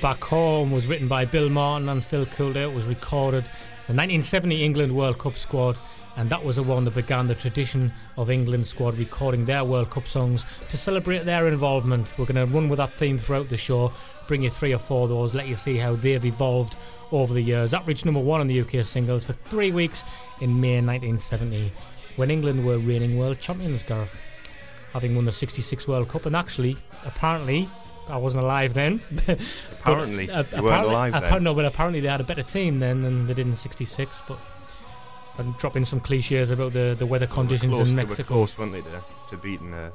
Back Home was written by Bill Martin and Phil Coulter. It was recorded the 1970 England World Cup squad, and that was the one that began the tradition of England squad recording their World Cup songs to celebrate their involvement. We're going to run with that theme throughout the show, bring you three or four of those, let you see how they've evolved over the years. That reached number one on the UK singles for three weeks in May 1970 when England were reigning world champions, Gareth having won the 66 World Cup. And actually, apparently, I wasn't alive then. Apparently, But, uh, you weren't apparently- alive then. No, but apparently they had a better team then than they did in 66. But I'm dropping some cliches about the, the weather conditions close, in They were Mexico. close, weren't they, to, to beating uh,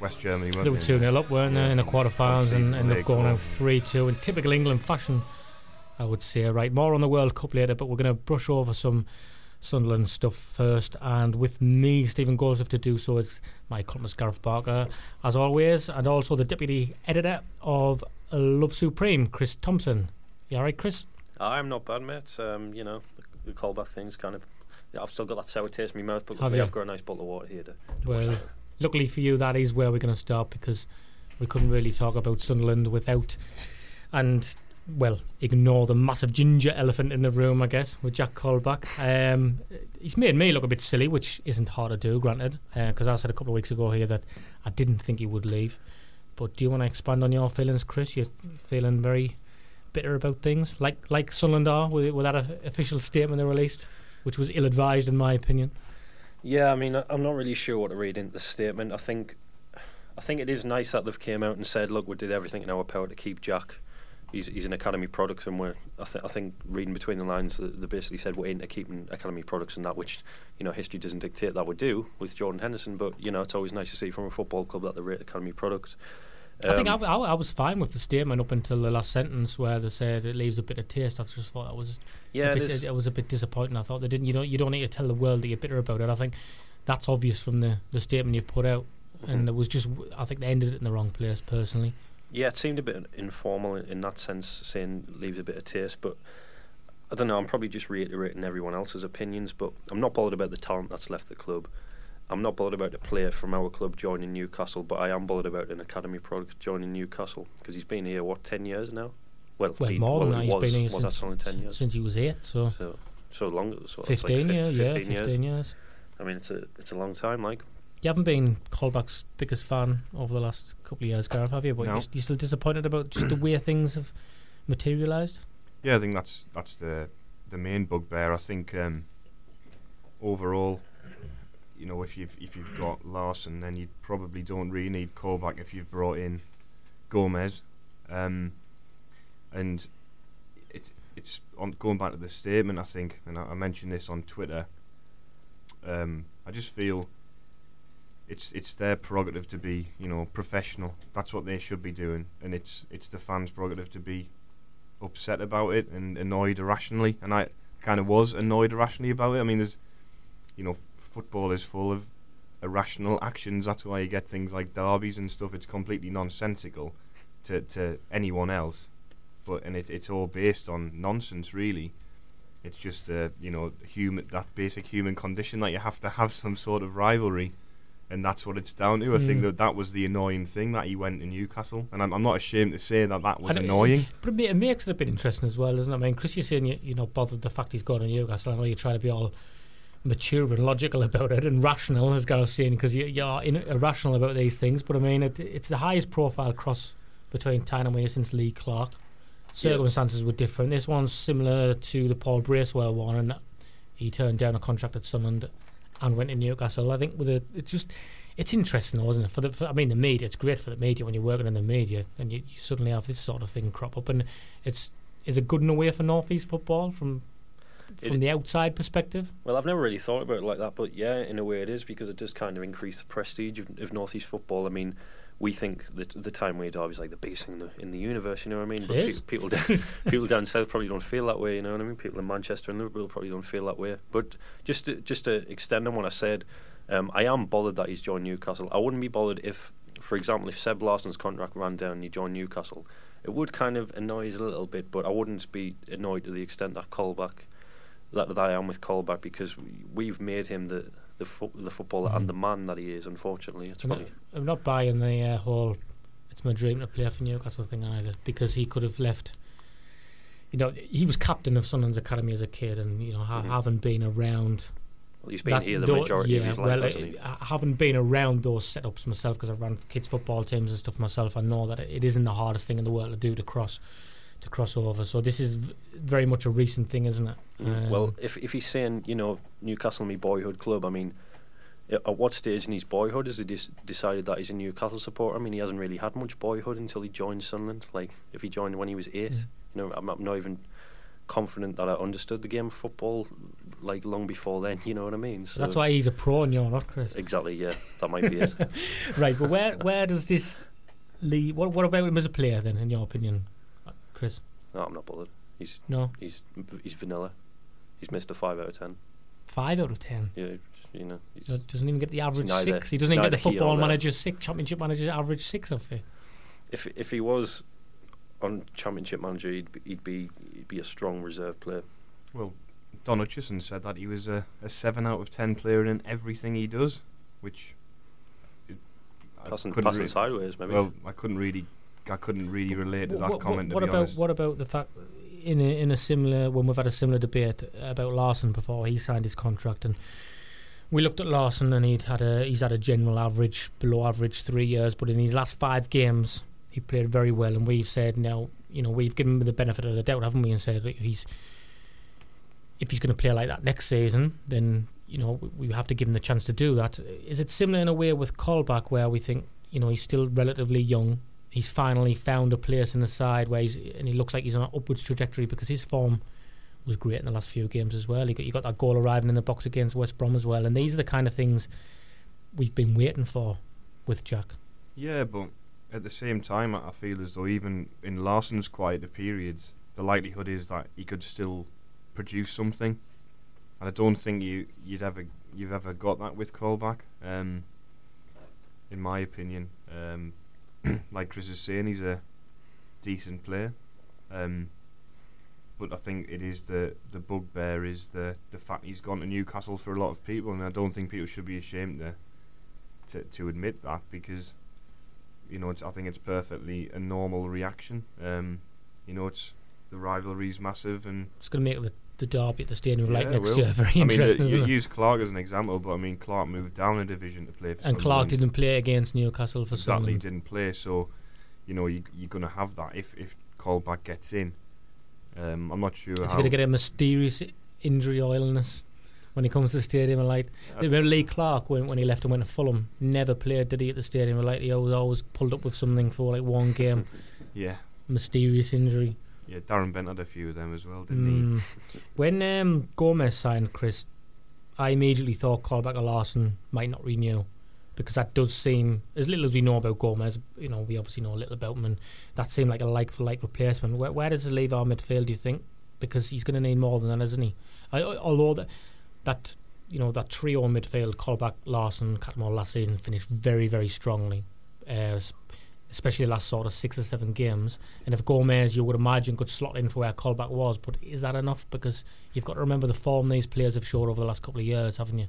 West Germany, weren't They were 2 0 up, weren't they, in the Yeah. quarterfinals and ended up going 3 2 in typical England fashion, I would say. Right, more on the World Cup later, but we're going to brush over some Sunderland stuff first. And with me, Stephen Goldsmith, to do so is my columnist Gareth Barker, as always, and also the deputy editor of Love Supreme, Chris Thompson. You alright, Chris? I'm not bad, mate. Um, you know, the, Colback thing's kind of. Yeah, I've still got that sour taste in my mouth, but Have you? have got a nice bottle of water here. To, Well, luckily for you, that is where we're going to start because we couldn't really talk about Sunderland without, and well, ignore the massive ginger elephant in the room, I guess, with Jack Colback. Um, he's made me look a bit silly, which isn't hard to do, granted, because I said a couple of weeks ago here that I didn't think he would leave. But do you want to expand on your feelings, Chris? You're feeling very bitter about things, like like Sunderland are with, with that official statement they released, which was ill-advised in my opinion. Yeah, I mean, I'm not really sure what to read into the statement. I think, I think it is nice that they've came out and said, "Look, we did everything in our power to keep Jack. He's he's an academy product, and we're." I, th- I think reading between the lines, they, they basically said we're into keeping academy products and that, which you know history doesn't dictate that we do with Jordan Henderson. But you know, it's always nice to see from a football club that they rate academy products. I think I, Um, I, I was fine with the statement up until the last sentence where they said it leaves a bit of taste. I just thought that was Yeah, a it bit, is. it was a bit disappointing. I thought they didn't. You don't you don't need to tell the world that you're bitter about it. I think that's obvious from the, the statement you've put out, Mm-hmm. and it was just I think they ended it in the wrong place personally. Yeah, it seemed a bit informal in in that sense, saying leaves a bit of taste. But I don't know. I'm probably just reiterating everyone else's opinions. But I'm not bothered about the talent that's left the club. I'm not bothered about a player from our club joining Newcastle. But I am bothered about an academy product joining Newcastle because he's been here what ten years now. Well, Well, been- more well, than that, it he's was, been here was since, only ten years? since he was eight. So So so long. So that's like fifteen fif- years, yeah, 15 fifteen years. I mean, it's a it's a long time. Like You haven't been Colback's biggest fan over the last couple of years, Gareth, have you? But No. you, you still disappointed about just the way things have materialised. Yeah, I think that's that's the the main bugbear. I think um, overall, you know, if you've if you've got Larsson, then you probably don't really need Colback if you've brought in Gomez, um, and it's it's on going back to the statement. I think, and I, I mentioned this on Twitter. Um, I just feel it's it's their prerogative to be, you know, professional. That's what they should be doing, and it's it's the fans' prerogative to be upset about it and annoyed irrationally. And I kind of was annoyed irrationally about it. I mean, there's, you know, football is full of irrational actions. That's why you get things like derbies and stuff. It's completely nonsensical to to anyone else, but and it, it's all based on nonsense, really. It's just uh, you know human that basic human condition that you have to have some sort of rivalry, and that's what it's down to. I think Mm. that that was the annoying thing that he went to Newcastle, and I'm, I'm not ashamed to say that that was annoying. But it, ma- it makes it a bit interesting as well, doesn't it? I mean, Chris, you're saying you, you're not bothered the fact he's gone to Newcastle. I know you're trying to be all mature and logical about it and rational, as Gareth's saying, because you, you're in, irrational about these things. But I mean, it, it's the highest profile cross between Tyne since Lee Clark. Circumstances were different. This one's similar to the Paul Bracewell one, and he turned down a contract at Sunderland and went to Newcastle. I think with a, it's just it's interesting, though, isn't it? For the, for, I mean, the media. It's great for the media when you're working in the media and you, you suddenly have this sort of thing crop up, and it's is it good in a way for northeast football from from It- the outside perspective? Well, I've never really thought about it like that, but yeah, in a way it is because it does kind of increase the prestige of, of North East football. I mean, we think that the Tyne-Wear derby is like the biggest thing in the, in the universe. You know what I mean? It but is. people down, people down south probably don't feel that way. You know what I mean? People in Manchester and Liverpool probably don't feel that way. But just to, just to extend on what I said, um, I am bothered that he's joined Newcastle. I wouldn't be bothered if, for example, if Seb Larsson's contract ran down and he joined Newcastle. It would kind of annoy us a little bit, but I wouldn't be annoyed to the extent that Colback that, that I am with Colback because we, we've made him the the, fo- the footballer Mhm. and the man that he is. Unfortunately, it's I'm not, I'm not buying the uh, whole "it's my dream to play for Newcastle" thing either, because he could have left. You know, he was captain of Sunderland's academy as a kid, and you know, ha- Mhm. having been around well, he's been that- here the majority yeah, of his life, well, hasn't he? I I haven't been around those setups myself because I've run kids football teams and stuff myself. I know that it isn't the hardest thing in the world to do to cross to cross over. So this is v- very much a recent thing, isn't it? Mm. well, Um, if if he's saying you know Newcastle, my boyhood club, I mean. At what stage in his boyhood has he dis- decided that he's a Newcastle supporter? I mean, he hasn't really had much boyhood until he joined Sunderland. Like, if he joined when he was eight, Mm. you know, I'm, I'm not even confident that I understood the game of football like long before then. You know what I mean? so that's why he's a pro and you're not, Chris. Exactly. Yeah, that might be it. right, but where where does this lead? What what about him as a player then, in your opinion, Chris? No, I'm not bothered. He's No, he's he's vanilla. He's missed a five out of ten. five out of ten. Yeah, just, you know. He's, No, doesn't even get the average neither- six. He doesn't even get the here football nor there. manager six, championship manager average six of it. if if he was on championship manager, he'd be, he'd be he'd be a strong reserve player. Well, Don Hutchison said that he was a, a seven out of ten player in everything he does, which it, I Passing couldn't passing re- sideways, maybe. Well, I couldn't really, I couldn't really relate to that what, comment. what be about honest, what about the fact in a, in a similar when we've had a similar debate about Larsson before he signed his contract and we looked at Larsson and he'd had a he's had a general average below average three years, but in his last five games he played very well and we've said now you know we've given him the benefit of the doubt, haven't we? And said that he's if he's going to play like that next season, then you know we, we have to give him the chance to do that. Is it similar in a way with Colback where we think you know he's still relatively young? He's finally found a place in the side where he's and he looks like he's on an upwards trajectory because his form was great in the last few games as well. He got you got that goal arriving in the box against West Brom as well, and these are the kind of things we've been waiting for with Jack. Yeah, but at the same time, I feel as though even in Larsson's quieter periods, the likelihood is that he could still produce something. And I don't think you you'd ever you've ever got that with Colback. Um, in my opinion, um, like Chris is saying, he's a decent player. Um, but I think it is the the bugbear is the the fact he's gone to Newcastle for a lot of people, and I don't think people should be ashamed to to, to admit that because you know I think it's perfectly a normal reaction. Um, you know, it's the rivalry's massive, and It's going to make the, the derby at the Stadium of Light Yeah, next year very I mean, interesting, uh, isn't you use Clark as an example, but I mean Clark moved down a division to play for And Clark didn't play against Newcastle for exactly Sunderland. didn't play, so you know you, you're going to have that if if Colback gets in. Um, I'm not sure Is he going to get a mysterious injury or illness when he comes to the Stadium of Light? Remember Lee Clark when, when he left and went to Fulham? Never played, did he, at the Stadium of Light? He was always pulled up with something for like one game. yeah, mysterious injury. Yeah. Darren Bent had a few of them as well, didn't Mm. When um, Gomez signed Chris, I immediately thought Colback or Larsson might not renew because that does seem, as little as we know about Gomez, you know, we obviously know a little about him, and that seemed like a like for like replacement. Where, where does it leave our midfield, do you think? Because he's going to need more than that, isn't he? I, although that, that, you know, that trio midfield, Colback, Larsson, Cattermole last season finished very, very strongly. Uh, especially the last sort of six or seven games. And if Gomez, you would imagine, could slot in for where Colback was, but is that enough? Because you've got to remember the form these players have showed over the last couple of years, haven't you?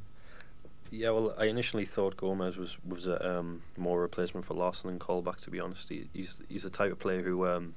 Yeah, well, I initially thought Gomez was was a um, more replacement for Larsson than Colback. To be honest, he, he's he's the type of player who um,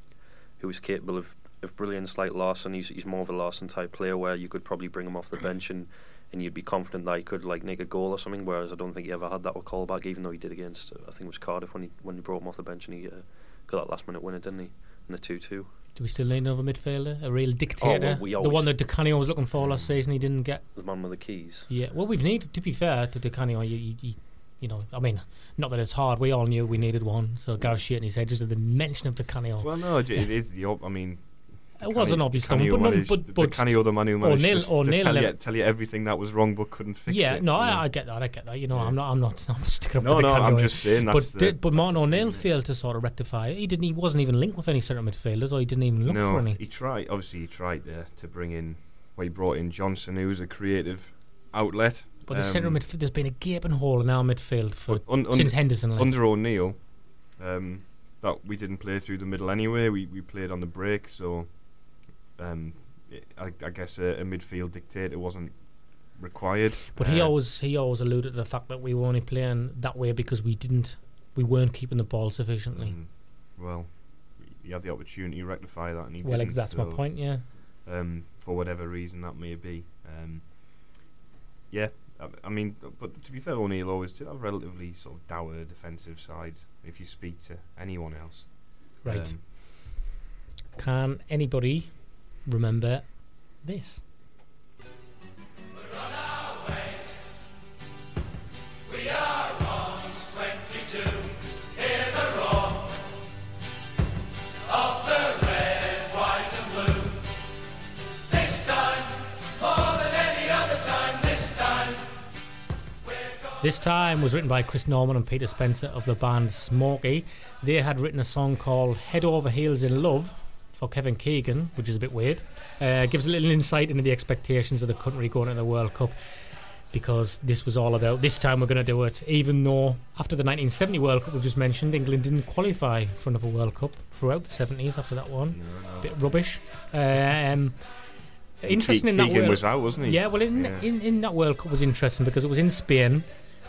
who is capable of, of brilliance like Larsson. He's he's more of a Larsson type player where you could probably bring him off the bench and, and you'd be confident that he could like make a goal or something. Whereas I don't think he ever had that with Colback, even though he did against I think it was Cardiff when he when he brought him off the bench and he uh, got that last minute winner, didn't he? In the two two. Do we still need another midfielder? A real dictator? Oh, we the one that Di Canio was looking for last season, he didn't get. The man with the keys. Yeah, well, we've needed, to be fair to Di Canio, you, you, you, you know, I mean, not that it's hard, we all knew we needed one, so Gareth shaking his head just at the mention of Di Canio. Well, no, it it is the I mean, It was an obvious canny stumble, but, managed, but, the but canny other man who managed O'Neill- just to O'Neill tell, you, tell you everything that was wrong but couldn't fix yeah, it. Yeah, no. I, I get that. I get that. You know, Yeah. I'm not. I'm not. I'm not sticking up no, for the no, Canny I'm just saying But that's the, but Martin O'Neill failed to sort of rectify it. He didn't. He wasn't even linked with any centre midfielders, or he didn't even look no, for any. he tried. Obviously, he tried uh, to bring in. Well, he brought in Johnson, who was a creative outlet. But the centre um, midfield, there's been a gaping hole in our midfield for but un, un, since Henderson left. under O'Neill, um, that we didn't play through the middle anyway. We we played on the break, so um, I, I guess a, a midfield dictator wasn't required. But he Uh, always he always alluded to the fact that we were only playing that way because we didn't we weren't keeping the ball sufficiently. mm, well, he had the opportunity to rectify that, and he well, didn't. that's my point. Yeah. Um, for whatever reason that may be. Um, yeah, I, I mean, but to be fair, O'Neill always did have relatively sort of dour defensive sides. If you speak to anyone else, Right. Um, Can anybody remember this? This time was written by Chris Norman and Peter Spencer of the band Smokie. They had written a song called Head Over Heels in Love Kevin Keegan, which is a bit weird. Uh, gives a little insight into the expectations of the country going into the World Cup because this was all about this time we're going to do it, even though after the 1970 World Cup we just mentioned, England didn't qualify for another World Cup throughout the 70s after that one. no. Bit rubbish. Um, interesting in that Keegan World was out, wasn't he? yeah, well, in, Yeah. in in that World Cup was interesting because it was in Spain.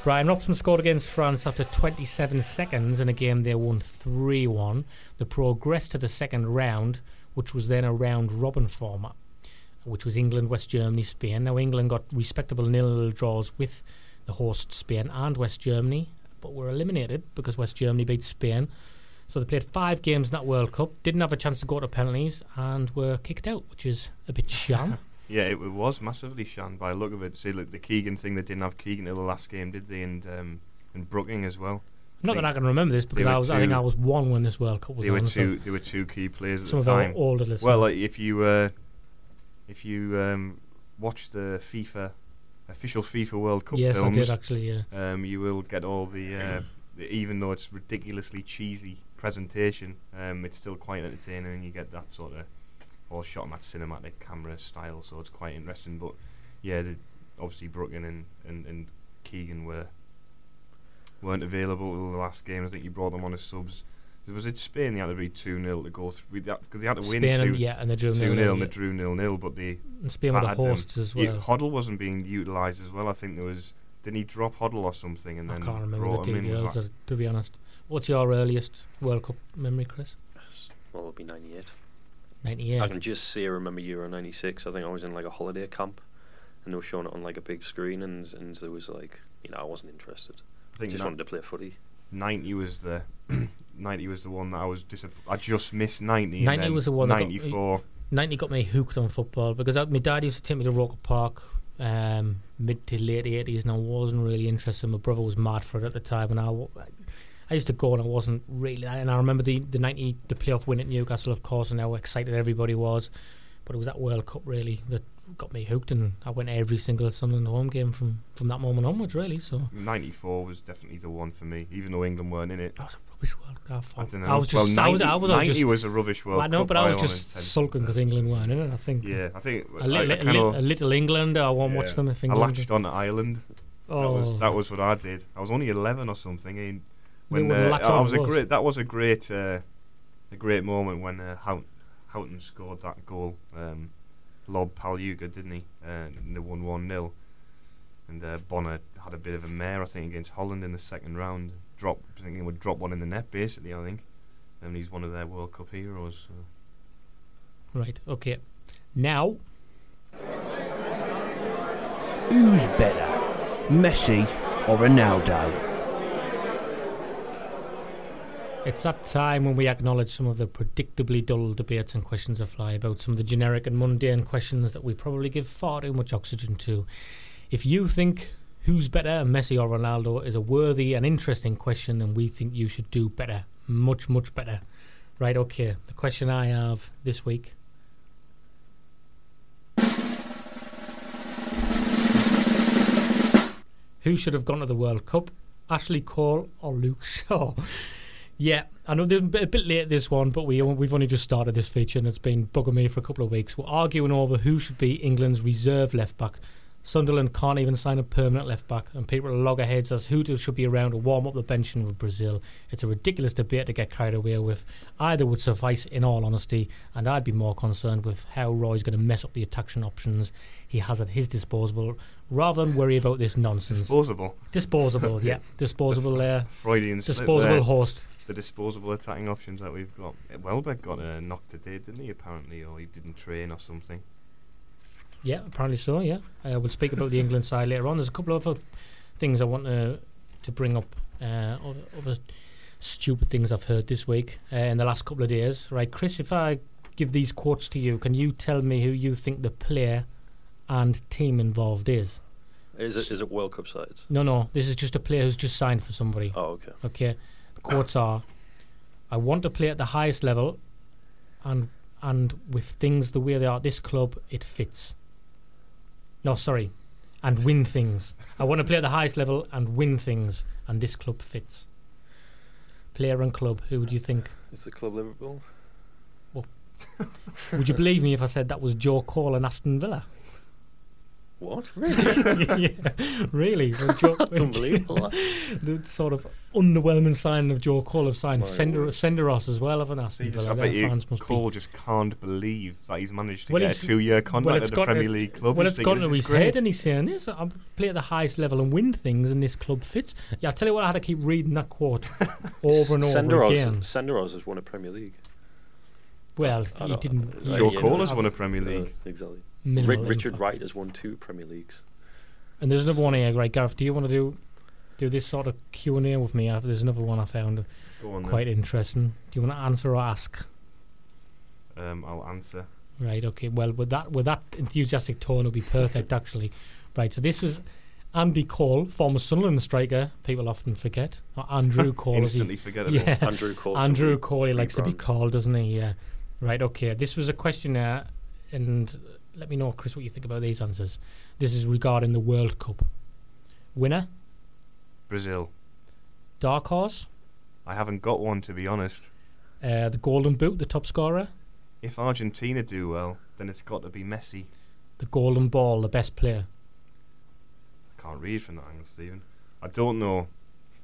Brian Robson scored against France after 27 seconds in a game they won 3 1. They progressed to the second round, which was then a round robin format, which was England, West Germany, Spain. Now, England got respectable nil draws with the host Spain and West Germany, but were eliminated because West Germany beat Spain. So they played five games in that World Cup, didn't have a chance to go to penalties, and were kicked out, which is a bit sham. Yeah, it, it was massively shunned by the look of it. See, like the Keegan thing, they didn't have Keegan till the last game, did they? And um, and Brooking as well. Not that I can remember this because I was. I think I was one when this World Cup was They were on. two. so They were two key players at some the of our older listeners. Well, like, if you uh, if you um, watch the FIFA official FIFA World Cup yes, films, I did actually. Yeah. um, you will get all the, uh, the even though it's ridiculously cheesy presentation, um, it's still quite entertaining, and you get that sort of all shot on that cinematic camera style, so it's quite interesting. But yeah, the, obviously Brooking and, and, and Keegan were weren't available till the last game. I think you brought them on as subs. Was it Spain? They had to be two 0 to go through because they had to win Spain two and yeah, and the drew two nil, 0 and they drew nil nil, but they and Spain were the battered them. hosts as Yeah, well. Hoddle wasn't being utilised as well. I think there was. Didn't he drop Hoddle or something and I then can't remember the him in? Was details, that- uh, to be honest. What's your earliest World Cup memory, Chris? Well, it'll be 98. 98. I can just see, I remember Euro 96. I think I was in like a holiday camp and they were showing it on like a big screen and, and there was like, you know, I wasn't interested. I think just ni- wanted to play footy. 90 was the 90 was the one that I was disappointed. I just missed 90. 90 was the one that got- 94. 90 got me hooked on football because I, my dad used to take me to Roker Park um, mid to late 80s and I wasn't really interested. My brother was mad for it at the time and I, wa- I used to go and I wasn't really. And I remember the, the 90 the playoff win at Newcastle, of course, and how excited everybody was. But it was that World Cup really that got me hooked and I went every single Sunderland home game from, from that moment onwards, really. So 94 was definitely the one for me, even though England weren't in it. that was a rubbish World Cup. I, I don't know. I was just. well, I was. 90, I was, I was 90 just. was a rubbish World I know, Cup but I was just sulking because England weren't in it. I think. Yeah, I think A, I- li- I li- a little England. I won't yeah, watch them if I England. latched on Ireland. oh, That was oh. that was what I did. I was only 11 or something. And when wouldn't uh, latch I was a us. great. That was a great uh, a great moment when uh, Houghton, Houghton scored that goal. Um, lob Pagliuca, didn't he? Uh, and they won one 0 And uh, Bonner had a bit of a mare, I think, against Holland in the second round. Drop, I think he would drop one in the net, basically. I think, and he's one of their World Cup heroes. So. Right. Okay. Now Who's better, Messi or Ronaldo? It's that time when we acknowledge some of the predictably dull debates and questions that fly about some of the generic and mundane questions that we probably give far too much oxygen to. If you think who's better, Messi or Ronaldo, is a worthy and interesting question, then we think you should do better. Much, much better. Right, okay. The question I have this week. Who should have gone to the World Cup, Ashley Cole or Luke Shaw? Yeah, I know there's a bit, a bit late this one, but we we've only just started this feature and it's been bugging me for a couple of weeks. We're arguing over who should be England's reserve left back. Sunderland can't even sign a permanent left back, and people are loggerheads as who should be around to warm up the bench in Brazil. It's a ridiculous debate to get carried away with. Either would suffice, in all honesty, and I'd be more concerned with how Roy's going to mess up the attacking options he has at his disposal, rather than worry about this nonsense. Disposable. Disposable, yeah, disposable. Uh, Freudian disposable host. The disposable attacking options that we've got. Welbeck got uh, knocked today, didn't he? Apparently, or he didn't train or something. Yeah, apparently so. Yeah, uh, we'll speak about the England side later on. There's a couple of other things I want to to bring up. Uh, other, other stupid things I've heard this week uh, in the last couple of days. Right, Chris, if I give these quotes to you, can you tell me who you think the player and team involved is? Is it is it World Cup sides? No, no. This is just a player who's just signed for somebody. Oh, okay. Okay. Quotes are I want to play at the highest level and and with things the way they are at this club it fits. No, sorry. And win things. I want to play at the highest level and win things and this club fits. Player and club, who would you think? It's the club Liverpool? Well, Would you believe me if I said that was Joe Cole and Aston Villa? What? Really? yeah, really. Well, Joe, That's unbelievable. the sort of underwhelming sign of Joe Cole have signed My Sender, word. Senderos as well, haven't Aston He just, Villa? I bet you fans must be just can't believe that he's managed to Well, get it's- a two-year contract it's at a got Premier to- League club. Well, He's it's thinking, gone to "This his is great." head, and he's saying this. I play at the highest level and win things, and this club fits. Yeah, I tell you what, I had to keep reading that quote over and over Senderos, again. Senderos has won a Premier League. Well, he didn't. is he that- Joe Cole has won a Premier League. exactly. Minimal Ri- Richard impact. Wright has won two Premier Leagues. And there's another one here, right, Gareth? Do you want to do do this sort of Q and A with me? Uh, There's another one I found Go on then. quite interesting. Do you want to answer or ask? Um, I'll answer. Right. Okay. Well, with that with that enthusiastic tone, it'll be perfect. actually. Right. So this was Andy Cole, former Sunderland striker. People often forget. Or Andrew Cole. as he- Instantly forgettable. Yeah. Andrew Cole. Andrew Cole, he likes to be called, doesn't he? Yeah. Right, okay. This was a questionnaire, and let me know, Chris, what you think about these answers. This is regarding the World Cup. Winner, Brazil. dark horse, I haven't got one to be honest. uh, the Golden Boot, the top scorer, If Argentina do well, then it's got to be Messi. the Golden Ball, the best player. I can't read from that angle, Stephen. I don't know.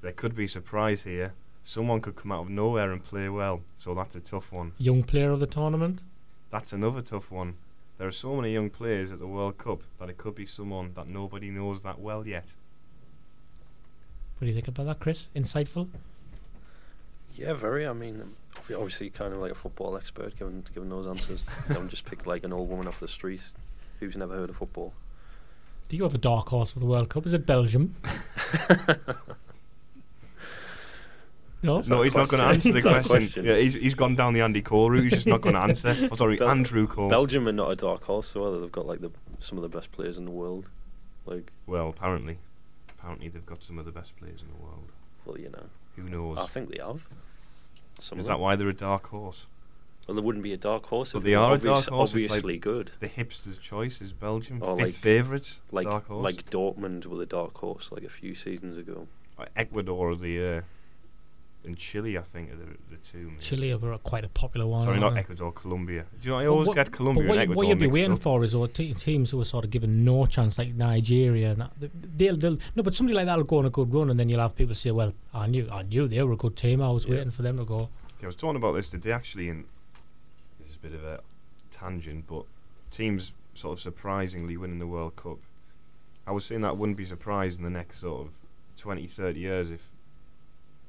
There could be surprise here. Someone could come out of nowhere and play well, so that's a tough one. Young player of the tournament. That's another tough one. There are so many young players at the World Cup that it could be someone that nobody knows that well yet. What do you think about that, Chris? Insightful. Yeah, very. I mean, obviously, kind of like a football expert, given given those answers. I haven't just picked like an old woman off the street who's never heard of football. Do you have a dark horse for the World Cup? Is it Belgium? no. No, he's not going to answer the It's not a question. question. Yeah, he's, he's gone down the Andy Cole route. He's just not going to answer. Oh, sorry, Bel- Andrew Cole. Belgium are not a dark horse, so whether they've got like the some of the best players in the world. Like, well, apparently, apparently they've got some of the best players in the world. well, you know, Who knows? I think they have. Some Is that why they're a dark horse? Well, there wouldn't be a dark horse. But if they were are a dark horse, it's like- Obviously good. The hipster's choice is Belgium. Or Fifth like- favourites, Like dark horse. like Dortmund were the dark horse like a few seasons ago. Ecuador, are the uh, and Chile, I think, are the, the two. maybe. Chile are quite a popular one. Sorry, aren't? Ecuador, Colombia. Do you know? I always what- get Colombia what, Ecuador what you'd be waiting up. for is or te- teams who are sort of given no chance, like Nigeria. And that, they'll, they'll no, but somebody like that'll go on a good run, and then you'll have people say, "Well, I knew, I knew they were a good team. I was Yeah. waiting for them to go." I was talking about this today actually, and this is a bit of a tangent, but teams sort of surprisingly winning the World Cup. I was saying that I wouldn't be surprised in the next sort of 20, 30 years if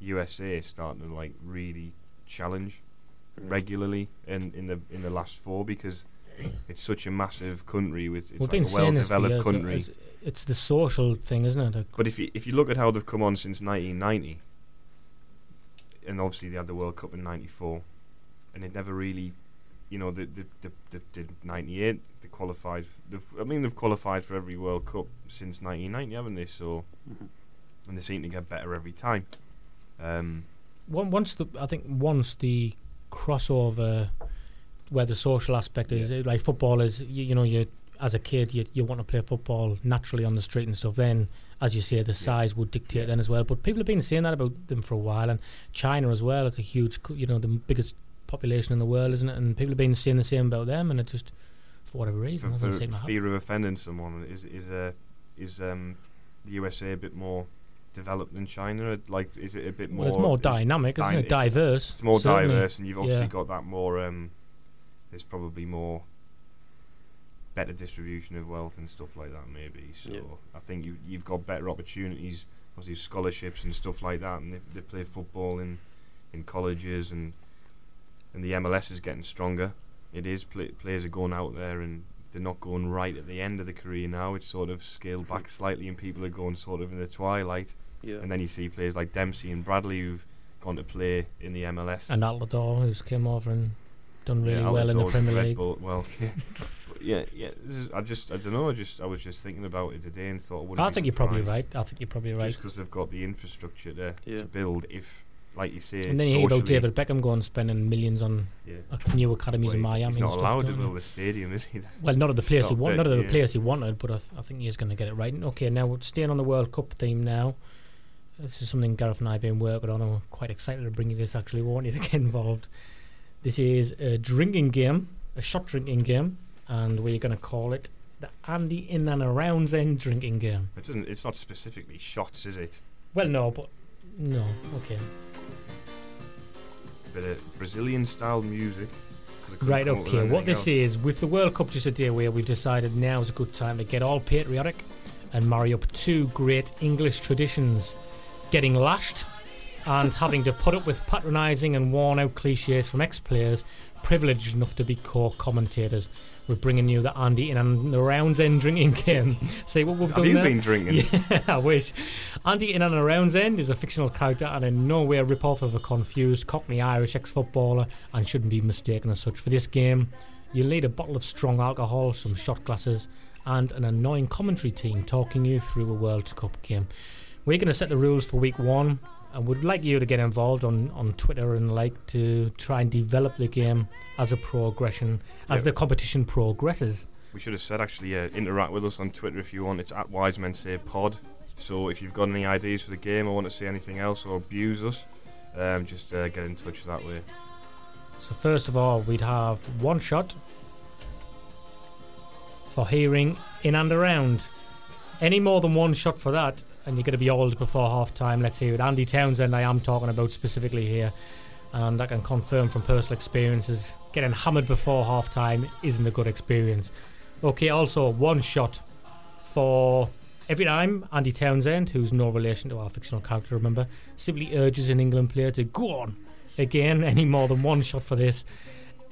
USA is starting to like really challenge Mm. regularly in, in the in the last four because it's such a massive country with it's We've like been a well saying this for developed years. country. It's, it's the social thing, isn't it? Like, But if you if you look at how they've come on since 1990, and obviously they had the World Cup in '94, and it never really, you know, they they, they, they did '98. They qualified. They've, I mean, they've qualified for every World Cup since 1990, haven't they? So, Mhm. and they seem to get better every time. Um, once the I think once the crossover where the social aspect is Yeah. like football is you, you know you as a kid, you you want to play football naturally on the street and stuff. Then, as you say, the size would dictate then as well. But people have been saying that about them for a while, and China as well. It's a huge, you know, the biggest population in the world, isn't it? And people have been saying the same about them, and it just, for whatever reason, And to fear of offending someone is is uh, is um, the USA a bit more developed than China? Like, is it a bit more? Well, it's more is- dynamic, isn't dy- it? Diverse. It's more certainly. diverse, and you've obviously Yeah. got that more. Um, there's probably more better distribution of wealth and stuff like that, maybe. So Yeah. I think you you've got better opportunities, obviously scholarships and stuff like that, and they, they play football in in colleges, and and the MLS is getting stronger. It is play, players are going out there and. They're not going right at the end of the career now. It's sort of scaled back slightly, and people are going sort of in the twilight. Yeah. And then you see players like Dempsey and Bradley who've gone to play in the MLS. And Altidore, who's came over and done really Yeah, well in the Premier Red League. Bull- well, yeah, yeah, yeah. This is, I just, I don't know. I just, I was just thinking about it today and thought. wouldn't I think you're probably right. I think you're probably right. Just because they've got the infrastructure to, Yeah. to build. If, like you say, And then you hear about David Beckham going and spending millions on Yeah. new academies Well, in Miami. He's and not stuff, allowed to build a stadium, is he? Well, not at the place he wanted, not at the yeah. place he wanted, but I, th- I think he's going to get it right. Okay, now we're staying on the World Cup theme now. This is something Gareth and I have been working on. I'm quite excited to bring you this. Actually, want you to get involved. This is a drinking game, a shot drinking game, and we're going to call it the Andy in and Around's end drinking game. It doesn't. It's not specifically shots, is it? Well, no, but no. Okay, Bit of Brazilian style music. Right. Okay, what this else. is with the World Cup just a day away, we've decided now is a good time to get all patriotic and marry up two great English traditions getting lashed and having to put up with patronising and worn out cliches from ex players privileged enough to be co commentators. We're bringing you the Andy in and the rounds end drinking game. See what we've Have done you there? been drinking? Yeah, I wish. Andy in and around end is a fictional character and in no way a rip-off of a confused Cockney Irish ex-footballer and shouldn't be mistaken as such. For this game, you'll need a bottle of strong alcohol, some shot glasses, and an annoying commentary team talking you through a World Cup game. We're going to set the rules for week one and would like you to get involved on, on Twitter and like to try and develop the game as a progression, as Yeah. the competition progresses. We should have said actually, uh, interact with us on Twitter if you want. It's at Wise Men Say Pod. So if you've got any ideas for the game or want to say anything else or abuse us, um, just uh, get in touch that way. So first of all, we'd have one shot for hearing in and around. Any more than one shot for that, and you're going to be old before half time. Let's hear it. Andy Townsend, I am talking about specifically here, and I can confirm from personal experiences, getting hammered before half time isn't a good experience. Okay, also one shot for every time Andy Townsend, who's no relation to our fictional character, remember, simply urges an England player to go on. Again, any more than one shot for this.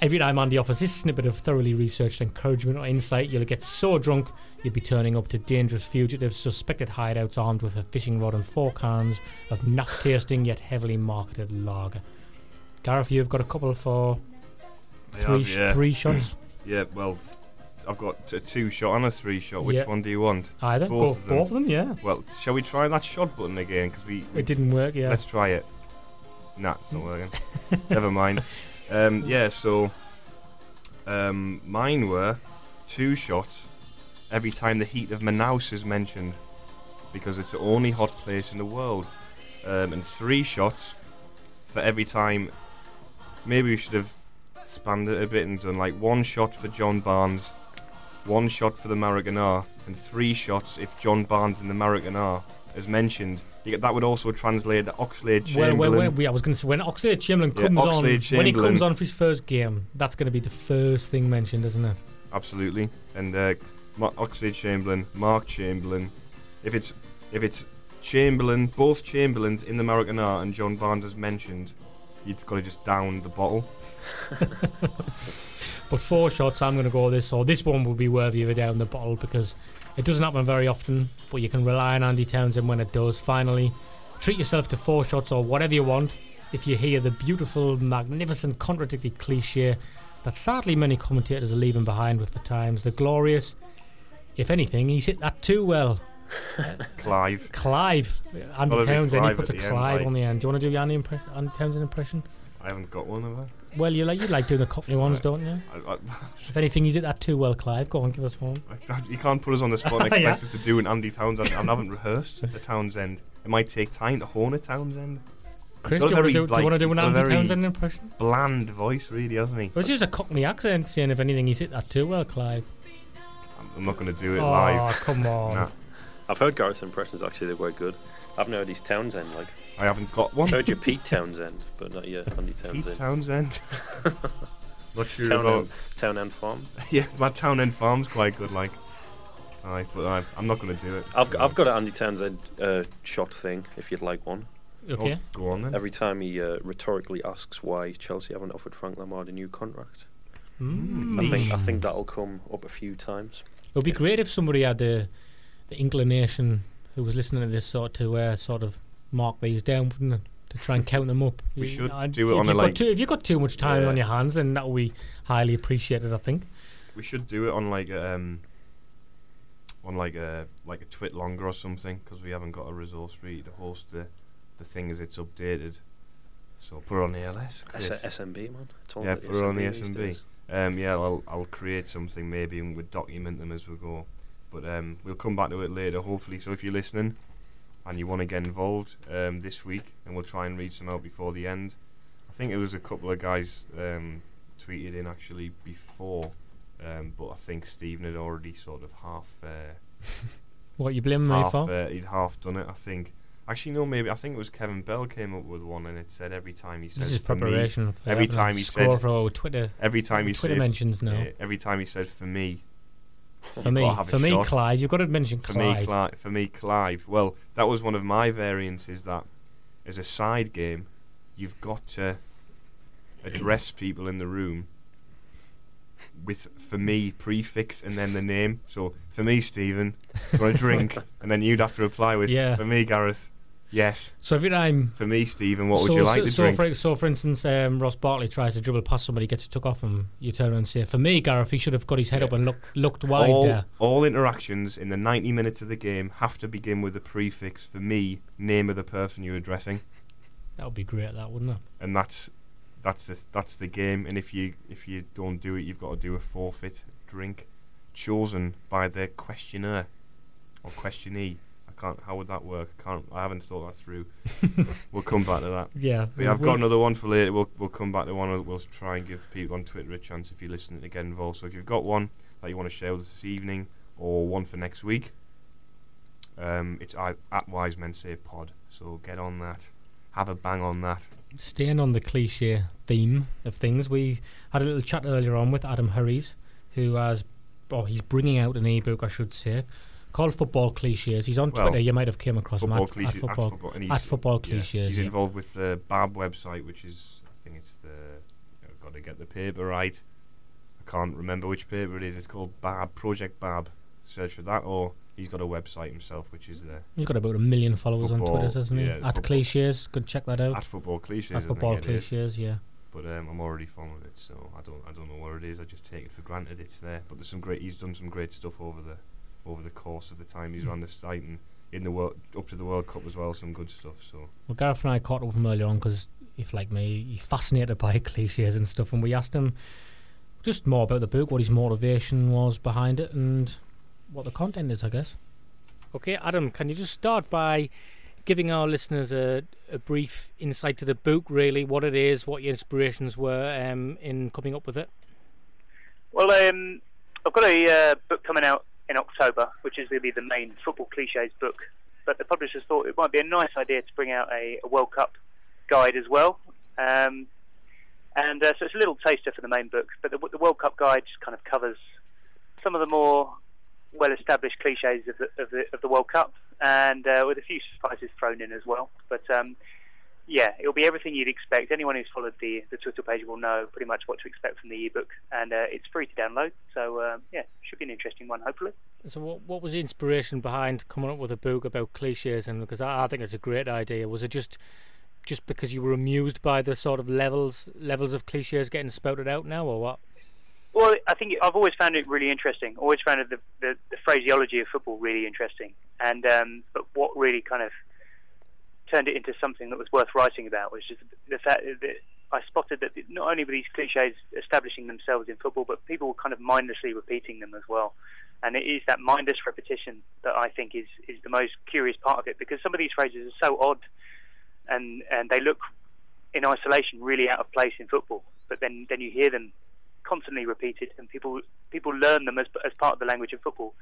Every time Andy offers this snippet of thoroughly researched encouragement or insight, you'll get so drunk you'll be turning up to dangerous fugitives, suspected hideouts armed with a fishing rod and four cans of naff tasting yet heavily marketed lager. Gareth, you've got a couple for three, have, yeah. three shots. Yeah, well, I've got a two shot and a three shot. Which Yeah. one do you want? Either Both both, of them. both of them, yeah. Well, shall we try that shot button again? Because we, we It didn't work, yeah. Let's try it. Nah, it's not working. Never mind. Um, yeah, so um, mine were two shots every time the heat of Manaus is mentioned because it's the only hot place in the world, um, and three shots for every time. Maybe we should have spanned it a bit and done like one shot for John Barnes, one shot for the Maracana, and three shots if John Barnes and the Maracana is mentioned. You get, that would also translate to Oxlade Chamberlain. well, I was going to say when Oxlade Chamberlain Yeah, comes on, Oxlade when he comes on for his first game, that's going to be the first thing mentioned, isn't it? Absolutely, and uh, Oxlade Chamberlain, Mark Chamberlain. If it's if it's Chamberlain, both Chamberlains in the Maracana and John Barnes mentioned, you've got to just down the bottle. But four shots, I'm going to go this, or this one will be worthy of a down the bottle because it doesn't happen very often, but you can rely on Andy Townsend when it does. Finally, treat yourself to four shots or whatever you want if you hear the beautiful, magnificent, contradictory cliche that sadly many commentators are leaving behind with the times. The glorious, if anything, he's hit that too well. Clive. Clive, Andy Townsend, he Clive puts a the end, Clive like. on the end. Do you want to do your Andy, impre- Andy Townsend impression? I haven't got one, have I? Well, you like you like doing the Cockney ones, don't you? I, I, If anything, you did that too well, Clive. Go on, give us one. I- you can't put us on the spot and expect Yeah. us to do an Andy Townsend. I haven't rehearsed a Townsend. It might take time to hone a Townsend. Chris, do a you, want to very, do, do you want to do he's an Andy very- Townsend impression? Bland voice, really, hasn't he? Well, it's just a Cockney accent saying, if anything, he's hit that too well, Clive. I'm, I'm not going to do it Oh, live. come on. Nah, I've heard Gareth impressions actually; they're quite good. I've heard his Townsend, like I haven't got one. heard your Pete Townsend, but not your Andy Pete Townsend. Townsend. not sure Town about. End, Town End Farm. yeah, my Townend Farm's quite good, like. Aye, but I, I'm not going to do it. I've so- I've got an Andy Townsend uh, shot thing. If you'd like one. Okay. Oh, go on then. Every time he uh, rhetorically asks why Chelsea haven't offered Frank Lampard a new contract, Mm. I think I think that'll come up a few times. It would be great if somebody had the the inclination who was listening to this sort to uh, sort of mark these down to try and count them up. We You- should I'd- do it if on a, you've got like- too, if you've got too much time Yeah. on your hands, then that will be highly appreciated. I think. We should do it on like a, um, on like a like a TwitLonger or something because we haven't got a resource really to host the the thing as it's updated. So put it on ALS. S- Chris. SMB man, it's all Yeah, put it on the these SMB. days. Um, yeah, I'll I'll create something maybe and we'll document them as we go. But um, we'll come back to it later, hopefully. So if you're listening and you want to get involved um, this week, and we'll try and read some out before the end. I think it was a couple of guys um, tweeted in actually before, um, but I think Stephen had already sort of half uh, What you blaming me for? uh, he'd half done it. I think. Actually, no, maybe I think it was Kevin Bell came up with one, and it said every time he says this is for me. For every time he said- for Twitter. every time he Twitter said mentions now. every time he said for me, for me, gotta have a for me, shot. Clive, you've got to mention for Clive. me, Clive, for me, Clive. Well, that was one of my variants. Is that as a side game, you've got to address people in the room with for me prefix and then the name. So for me, Stephen, for a drink, and then you'd have to reply with Yeah. for me, Gareth. Yes, So every time for me, Stephen. What so, would you like so, to so drink? For, so, for instance, um, Ross Barkley tries to dribble past somebody, gets it took off him. You turn around and say, "For me, Gareth, he should have got his head Yeah. up and looked looked wide all, there." all interactions in the 90 minutes of the game have to begin with the prefix for me, name of the person you're addressing. That would be great, that wouldn't it? and that's that's the that's the game. And if you if you don't do it, you've got to do a forfeit drink chosen by the questioner or questionee. Can't. How would that work? I can't. I haven't thought that through. we'll come back to that. Yeah. But yeah, I've got another one for later. We'll we'll come back to one. We'll, we'll try and give people on Twitter a chance if you're listening to get involved. So if you've got one that you want to share with us this evening, or one for next week, um, it's I, at Wise Men Say Pod. So get on that. Have a bang on that. Staying on the cliche theme of things, we had a little chat earlier on with Adam Hurrey, who has, oh, he's bringing out an ebook, I should say, called Football Cliches. He's on Well, Twitter. You might have came across him football at, cliches at football. and at he's, football yeah, cliches, he's yeah. involved with the Bab website, which is I think it's the I've got to get the paper right. I can't remember which paper it is. It's called Bab Project Bab. Search for that, or he's got a website himself, which is there. He's got about a million followers on Twitter, hasn't he? yeah, at football. cliches, go check that out. at Football Cliches. At football cliches, yeah. But um, I'm already following it, so I don't I don't know where it is. I just take it for granted it's there. But there's some great. He's done some great stuff over the over the course of the time he's Mm. run the site and in the world up to the World Cup as well. Some good stuff. So Well, Gareth and I caught up with him earlier on because, if like me, he's fascinated by cliches and stuff, and we asked him just more about the book, what his motivation was behind it, and what the content is, I guess. Okay, Adam, can you just start by giving our listeners a, a brief insight to the book, really, what it is, what your inspirations were um, in coming up with it? Well, um, I've got a uh, book coming out in October, which is be the main football cliches book. But the publishers thought it might be a nice idea to bring out a, a World Cup guide as well. Um, and uh, so it's a little taster for the main book. But the, the World Cup guide just kind of covers some of the more well-established cliches of the, of the, of the World Cup, and uh, with a few surprises thrown in as well. But um, yeah, it'll be everything you'd expect. Anyone who's followed the, the Twitter page will know pretty much what to expect from the ebook, and uh, it's free to download. So um, yeah, should be an interesting one, hopefully. So, what, what was the inspiration behind coming up with a book about cliches? And because I, I think it's a great idea, was it just just because you were amused by the sort of levels levels of cliches getting spouted out now, or what? Well, I think I've always found it really interesting. Always found the, the, the phraseology of football really interesting, and um, but what really kind of turned it into something that was worth writing about was just the fact that I spotted that not only were these cliches establishing themselves in football, but people were kind of mindlessly repeating them as well. And it is that mindless repetition that I think is, is the most curious part of it because some of these phrases are so odd and, and they look in isolation really out of place in football. But then, then you hear them constantly repeated and people people learn them as, as part of the language of football.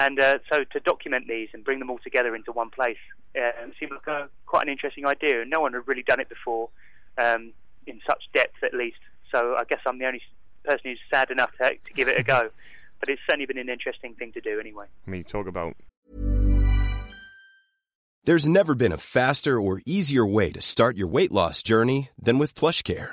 And uh, so to document these and bring them all together into one place uh, seemed like a, quite an interesting idea. And no one had really done it before um, in such depth, at least. So I guess I'm the only person who's sad enough to, to give it a go. But it's certainly been an interesting thing to do anyway. I mean, you talk about. There's never been a faster or easier way to start your weight loss journey than with PlushCare.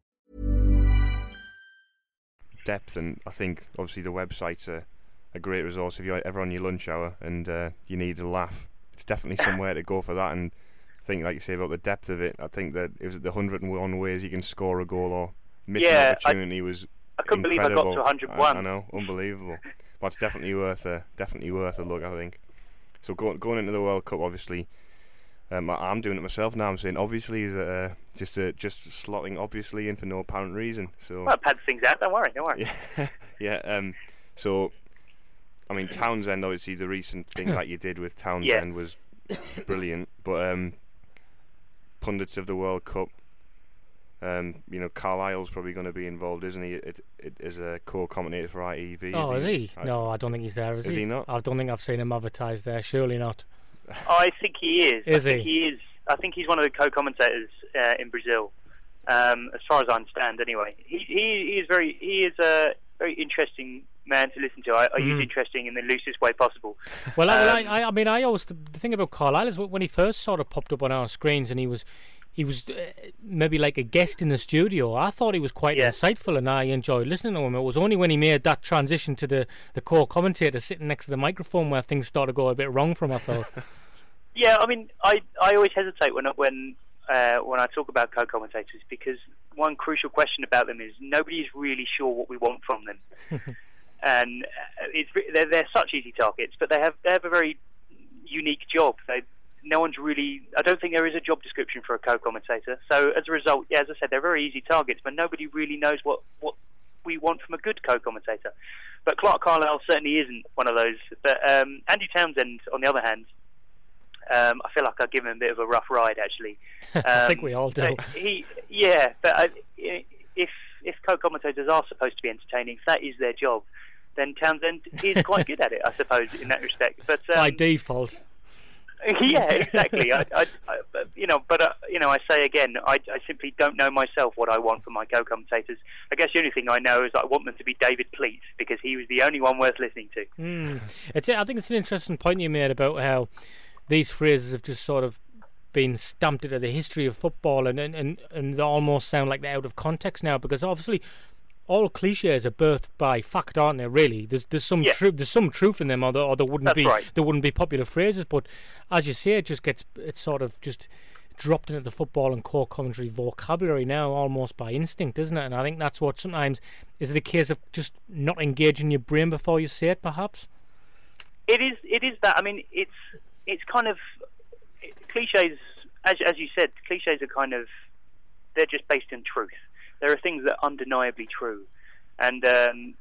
Depth, and I think obviously the website's a, a great resource if you're ever on your lunch hour and uh, you need a laugh. It's definitely somewhere to go for that. And I think, like you say about the depth of it, I think that it was the 101 ways you can score a goal or miss Yeah, an opportunity I, was. I couldn't believe I got to 101. I, I know, unbelievable. but it's definitely worth a definitely worth a look. I think. So go, going into the World Cup, obviously, um, I- I'm doing it myself now. I'm saying obviously is uh, just uh, just slotting obviously in for no apparent reason. So Well, I pads things out. Don't worry. Don't worry. yeah, yeah. Um, so, I mean, Townsend. Obviously, the recent thing that you did with Townsend was brilliant. But um, pundits of the World Cup, um, you know, Carlisle's probably going to be involved, isn't he? It, it, as a co-commentator for ITV. Oh, is he? I- No, I don't think he's there. Is, Is he not? I don't think I've seen him advertised there. Surely not. I think he is. Is I think he? he is. I think he's one of the co-commentators uh, in Brazil, um, as far as I understand. Anyway, he he, he is very he is a very interesting man to listen to. I, I use Mhm. interesting in the loosest way possible. Well, Um, I, I, I mean, I always the thing about Carlisle is when he first sort of popped up on our screens, and he was, he was uh, maybe like a guest in the studio. I thought he was quite Yeah. insightful, and I enjoyed listening to him. It was only when he made that transition to the the core commentator sitting next to the microphone where things started to go a bit wrong for him. I thought. Yeah, I mean, I, I always hesitate when I- when uh, when I talk about co-commentators because one crucial question about them is nobody's really sure what we want from them, and uh, it's they're, they're such easy targets, but they have they have a very unique job. They no one's really. I don't think there is a job description for a co-commentator. So as a result, yeah, as I said, they're very easy targets, but nobody really knows what what we want from a good co-commentator. But Clarke Carlisle certainly isn't one of those. But um, Andy Townsend, on the other hand, um, I feel like I give him a bit of a rough ride, actually. Um, I think we all do. but He, yeah, but I, if if co-commentators are supposed to be entertaining, if that is their job, then Townsend is quite good at it, I suppose, in that respect. But um, By default. yeah, exactly. I, I, I, you know, but uh, you know, I say again, I, I simply don't know myself what I want from my co-commentators. I guess the only thing I know is I want them to be David Pleat because he was the only one worth listening to. Mm. It's. I think it's an interesting point you made about how these phrases have just sort of been stamped into the history of football, and and, and, and they almost sound like they're out of context now because obviously. All cliches are birthed by fact, aren't they? Really, there's there's some Yeah. truth there's some truth in them, or there, or there wouldn't That's be right. there wouldn't be popular phrases. But as you say, it just gets it's sort of just dropped into the football and core commentary vocabulary now, almost by instinct, isn't it? And I think that's what sometimes is it a case of just not engaging your brain before you say it, perhaps. It is. It is that. I mean, it's it's kind of cliches. As as you said, cliches are kind of they're just based in truth. There are things that are undeniably true, and um,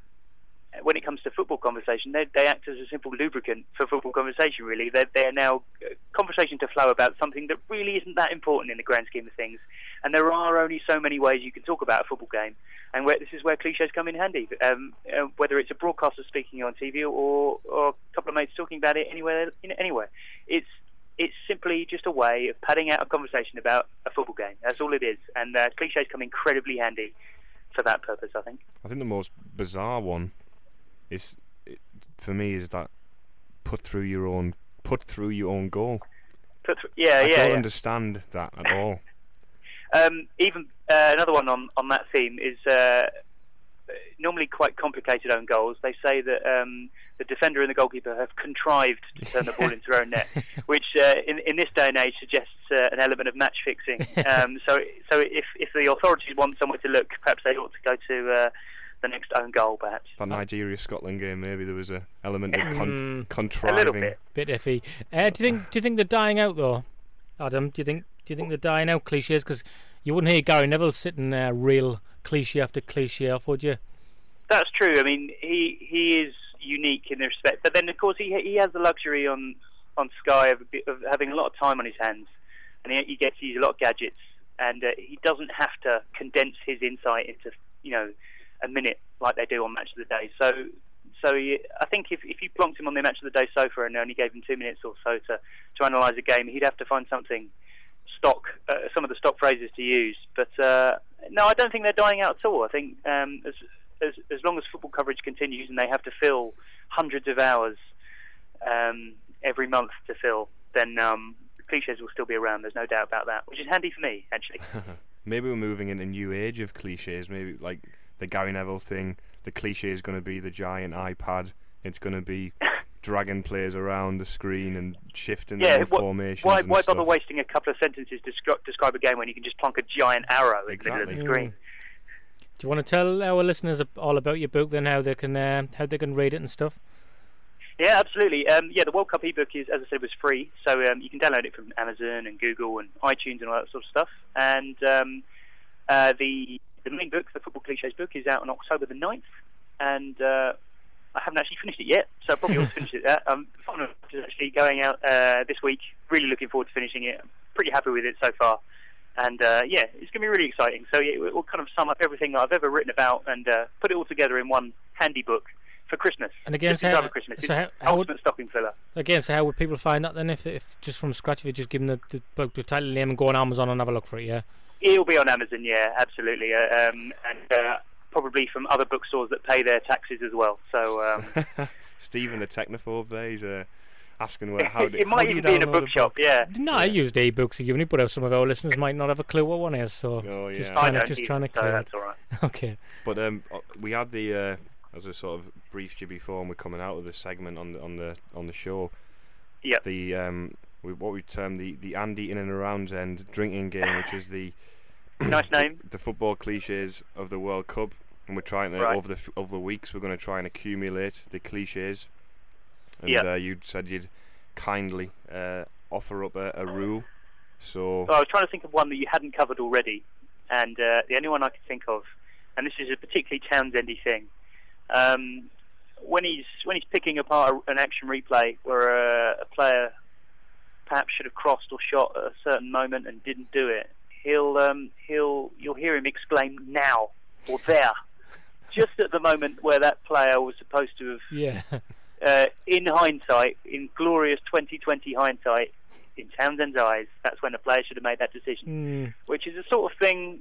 when it comes to football conversation, they, they act as a simple lubricant for football conversation. Really, they're, they're now uh, conversation to flow about something that really isn't that important in the grand scheme of things. And there are only so many ways you can talk about a football game, and where, this is where cliches come in handy. Um, uh, whether it's a broadcaster speaking on TV or, or a couple of mates talking about it anywhere, anywhere, it's it's simply just a way of padding out a conversation about a football game. That's all it is, and uh, cliches come incredibly handy for that purpose. I think. I think the most bizarre one is for me is that put through your own put through your own goal. Put through, yeah, I yeah. don't yeah. understand that at all. Um, even uh, another one on, on that theme is uh, normally quite complicated own goals. They say that um, the defender and the goalkeeper have contrived to turn the ball into their own net, which uh, in, in this day and age suggests uh, an element of match fixing. Um, so, so if, if the authorities want somewhere to look, perhaps they ought to go to uh, the next own goal, perhaps. That Nigeria Scotland game, maybe there was a element of con- Mm. contriving. A little bit. Bit iffy. Uh, do you think? Do you think they're dying out though, Adam? Do you think? Do you think they're dying out cliches? Because you wouldn't hear Gary Neville sitting there real cliche after cliche off, would you? That's true. I mean, he he is unique in the respect, but then of course he he has the luxury on on Sky of, of having a lot of time on his hands, and he, he gets to use a lot of gadgets, and uh, he doesn't have to condense his insight into you know a minute like they do on Match of the Day. So. So he, I think if, if you plonked him on the match of the day sofa and only gave him two minutes or so to, to analyse a game, he'd have to find something stock, uh, some of the stock phrases to use. But uh, no, I don't think they're dying out at all. I think um, as, as as long as football coverage continues and they have to fill hundreds of hours um, every month to fill, then um, cliches will still be around. There's no doubt about that, which is handy for me actually. Maybe we're moving into a new age of cliches. Maybe like the Gary Neville thing. The cliche is going to be the giant iPad. It's going to be dragging players around the screen and shifting yeah, their wh- formations. why, and why bother stuff. wasting a couple of sentences to descri- describe a game when you can just plonk a giant arrow in the middle of the screen? Do you want to tell our listeners all about your book, then how they can uh, how they can read it and stuff? Yeah, absolutely. Um, yeah, the World Cup ebook is, as I said, was free, so um, you can download it from Amazon and Google and iTunes and all that sort of stuff. And um, uh, the the main book, the Football Cliches book, is out on October the 9th, and uh, I haven't actually finished it yet, so I probably ought to finish it. There. Um, Final is actually going out uh, this week. Really looking forward to finishing it. I'm pretty happy with it so far. And uh, yeah, it's going to be really exciting. So yeah, it will kind of sum up everything that I've ever written about and uh, put it all together in one handy book for Christmas. And again, Just so how- Christmas. so It's how- how would- ultimate stocking filler. Again, so how would people find that then? If, if just from scratch, if you just give them the, the book, the title name, and go on Amazon and have a look for it, yeah. It'll be on Amazon, yeah, absolutely, uh, um, and uh, probably from other bookstores that pay their taxes as well. So um, Stephen the technophobe there, he's uh, asking where how do, it how might do you even be in a bookshop, book? yeah. No, I used ebooks again, but some of our listeners might not have a clue what one is. So Oh, just yeah. I trying to don't just either, trying to so that's all right. Okay. But um, uh, we had the uh, as I sort of briefed you before, and we're coming out of this segment on the on the on the show. Yep. The um, we, what we term the the Andy in and around end drinking game, which is the Nice name. the football cliches of the World Cup, and we're trying to Right. over the over the weeks we're going to try and accumulate the cliches. And Yep. uh, you said you'd kindly uh, offer up a, a rule. So Well, I was trying to think of one that you hadn't covered already, and uh, the only one I could think of, and this is a particularly Townsendy thing. Um, when he's when he's picking apart an action replay where a, a player perhaps should have crossed or shot at a certain moment and didn't do it, he'll um, he'll you'll hear him exclaim "now" or "there," just at the moment where that player was supposed to have Yeah. uh, in hindsight, in glorious 2020 hindsight, in Townsend's eyes, that's when the player should have made that decision. Mm, Which is a sort of thing.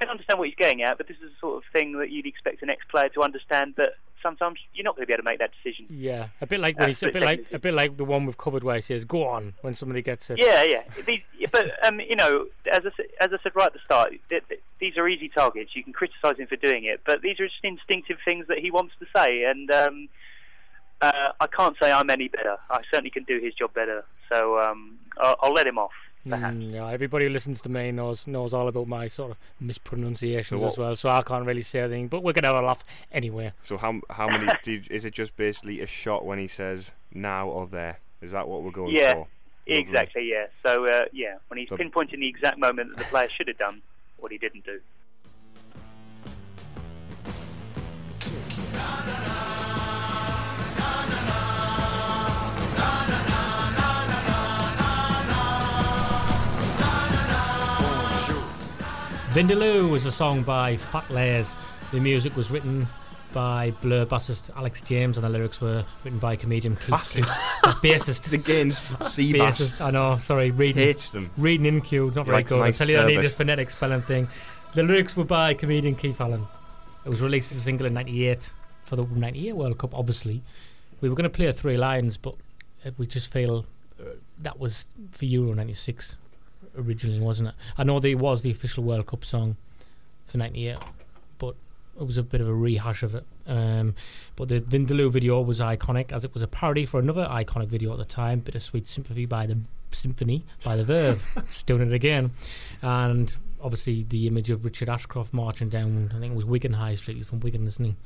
I don't understand what he's getting at, but this is the sort of thing that you'd expect an ex-player to understand that sometimes you're not going to be able to make that decision. yeah. A bit like when he's a bit like a bit like the one we've covered where he says "Go on" when somebody gets it. Yeah, yeah. These, but um, you know, as I, said- as I said right at the start, th- th- these are easy targets. You can criticise him for doing it, but these are just instinctive things that he wants to say, and um, uh, I can't say I'm any better. I certainly can do his job better, so um, I'll, I'll let him off. Perhaps. Mm, yeah, everybody who listens to me knows knows all about my sort of mispronunciations So as well, so I can't really say anything. But we're gonna have a laugh anyway. so how how many do you, is it just basically a shot when he says now or there? Is that what we're going Yeah, for? Lovely. Exactly, yeah. So, uh, yeah, when he's So- pinpointing the exact moment that the player should have done what he didn't do. Vindaloo was a song by Fat Layers. The music was written by Blur bassist Alex James, and the lyrics were written by comedian Keith. Bassist? Bassist. It's against Seabass. bassist. I know. Sorry, reading Hates them. reading in queue, not He very good. I nice tell you, I need this phonetic spelling thing. The lyrics were by comedian Keith Allen. It was released as a single in '98 for the '98 World Cup. Obviously, we were going to play three lines, but uh, we just feel uh, that was for Euro '96 originally, wasn't it? I know that it was the official World Cup song for '98, but it was a bit of a rehash of it. Um, but the Vindaloo video was iconic as it was a parody for another iconic video at the time, Bittersweet Sympathy by the Symphony by the Verve. Just doing it again. And obviously the image of Richard Ashcroft marching down, I think it was Wigan High Street. He's from Wigan, isn't he?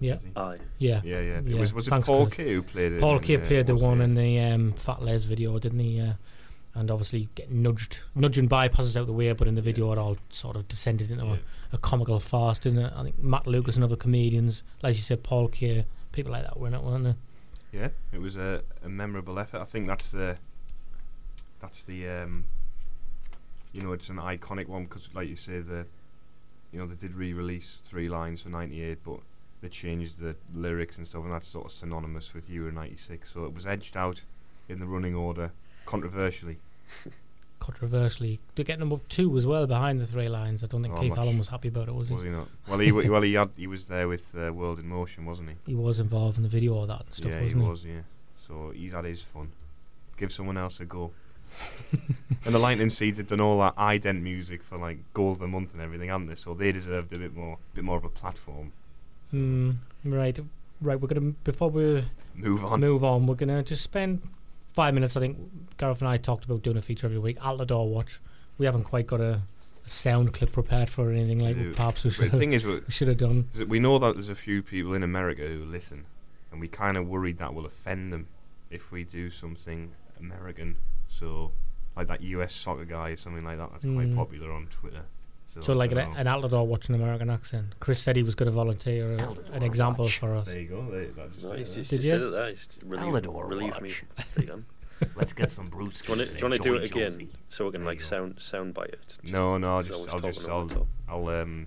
Yeah. Aye. Yeah. Yeah, yeah. Yeah, It was was it thanks, Paul Chris. Kaye who played it? Paul in, Kaye uh, played the one it? in the um, Fat Les video, didn't he? Uh, and obviously getting nudged, nudging bypasses out the way, but in the video it all sort of descended into a, a comical farce, didn't it? I think Matt Lucas and other comedians, like you said, Paul Kaye, people like that were in it, weren't they? Yeah, it was a, a memorable effort. I think that's the that's the um, you know it's an iconic one because like you say the you know they did re-release three lines for '98, but they changed the lyrics and stuff, and that's sort of synonymous with Euro '96. So it was edged out in the running order controversially. Controversially, to get number two as well behind the three lines. I don't think Oh, Keith Allen was happy about it, was he? Was he not? Well, he w- well he had he was there with uh, World in Motion, wasn't he? He was involved in the video, all that and stuff, yeah, he wasn't he? was. Yeah. So he's had his fun. Give someone else a go. and the Lightning Seeds had done all that ident music for like goal of the month and everything, hadn't they? So they deserved a bit more, bit more of a platform. Mm, right, right. We're gonna before we Move on. move on. We're gonna just spend five minutes. I think Gareth and I talked about doing a feature every week. Altidore Watch. We haven't quite got a, a sound clip prepared for anything like do. perhaps we should the thing is, we should have done. we know that there's a few people in America who listen, and we kind of worried that will offend them if we do something American. So, like that US soccer guy or something like that. That's quite Mm. popular on Twitter. So, So like an, don't an Altidore watch an American accent. Chris said he was going to volunteer a, an example for us. There you go. There, that just No, did just, Did just you? did it there. He's relieved, Altidore relieved me. There you go. Let's get some Bruce. Do you want to, do you want to do it again so we can There like sound sound bite it? No, no, I'll just, I'll just, I'll. I'll, um,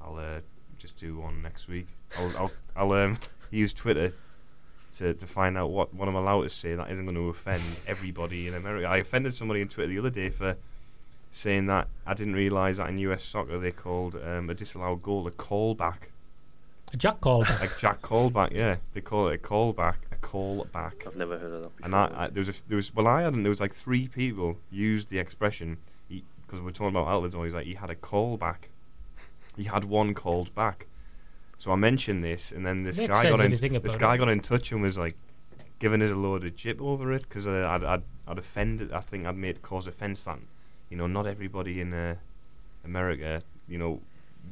I'll, uh, just do one next week. I'll, I'll, I'll, um, use Twitter to to find out what what I'm allowed to say that isn't going to offend everybody in America. I offended somebody on Twitter the other day for saying that I didn't realise that in US soccer they called um, a disallowed goal a callback, A Jack called. like Jack callback. Yeah, they call it a callback, a callback. I've never heard of that before. And I, I there was a, f- there was well I hadn't there was like three people used the expression because we're talking about Altidore. He's like he had a call back. He had one called back. So I mentioned this, and then this Makes guy got in. This guy it. got in touch and was like giving us a load of jip over it because uh, I'd, I'd I'd offended. I think I'd made cause offence that you know not everybody in uh, America you know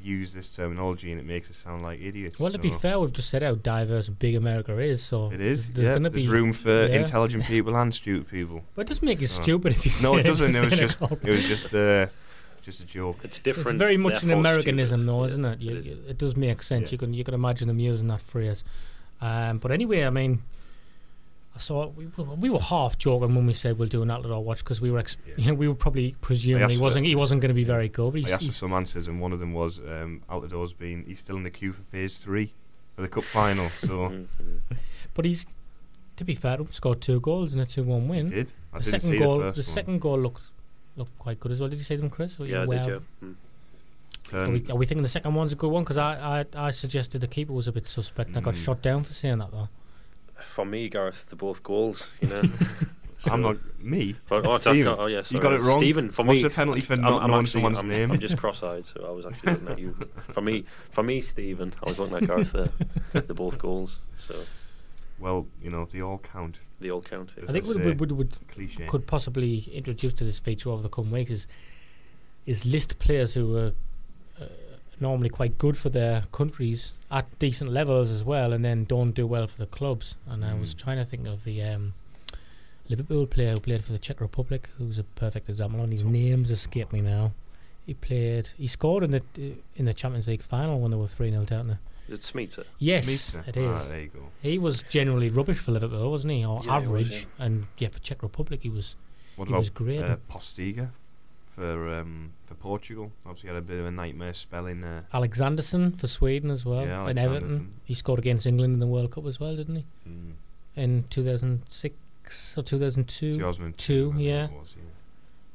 use this terminology and it makes us sound like idiots. well, to be fair, we've just said how diverse big America is. So It is. There's, there's yeah, going to be room for yeah. intelligent people and stupid people. But it doesn't make you Oh. stupid if you No, say it doesn't. It was just it was just uh, just a joke. It's It's different. very much an Americanism, stupid. though, Yeah, isn't it? You, is. you- it does make sense. Yeah. You can you can imagine them using that phrase. Um, but anyway, I mean, I saw we, we- we were half joking when we said we'll do an Outlaw watch because we were ex- Yeah. you know we were probably presuming he wasn't he wasn't going to be very good. But I he's, asked for some answers, and one of them was um, Altidore's been he's still in the queue for phase three for the cup final. So Mm, mm. but he's to be fair, he scored two goals in a two-one he win. did. I the second goal, the first one. second goal looked looked quite good as well. Did you see them, Chris? Or Yeah, I you did, yeah. Mm. Are we, are we thinking the second one's a good one? Because I, I I suggested the keeper was a bit suspect. and I got Mm. shot down for saying that though. For me, Gareth, they're both goals. You know. I'm not me. Oh, oh, Stephen. oh, yeah, you sorry. got it wrong. Stephen, for What's me, the penalty for I'm, not I'm knowing actually, someone's I'm, name? I'm just cross-eyed, so I was actually looking at you. For me, for me, Stephen, I was looking at Gareth there. They're both goals, so well, you know they all count. they all count. As I think I we would, would, would Cliche. could possibly introduce to this feature over the coming weeks is is list players who are uh, normally quite good for their countries at decent levels as well, and then don't do well for the clubs. And I was Mm. trying to think of the um, Liverpool player who played for the Czech Republic, who's a perfect example. And his names escape me now. He played. He scored in the in the Champions League final when they were three 0 down. there. It's Smicer? Yes, Meester. it is. Ah, there you go. He was generally rubbish for Liverpool, wasn't he? Or Yeah, he was, average. yeah. And yeah, for Czech Republic, he was What He about was great. Uh, Postiga for um, for Portugal. Obviously, had a bit of a nightmare spell in there. Alexandersson for Sweden as well. Yeah, in Everton. He scored against England in the World Cup as well, didn't he? Mm. In 2006 or 2002? 2002, Two, I think yeah. was, yeah.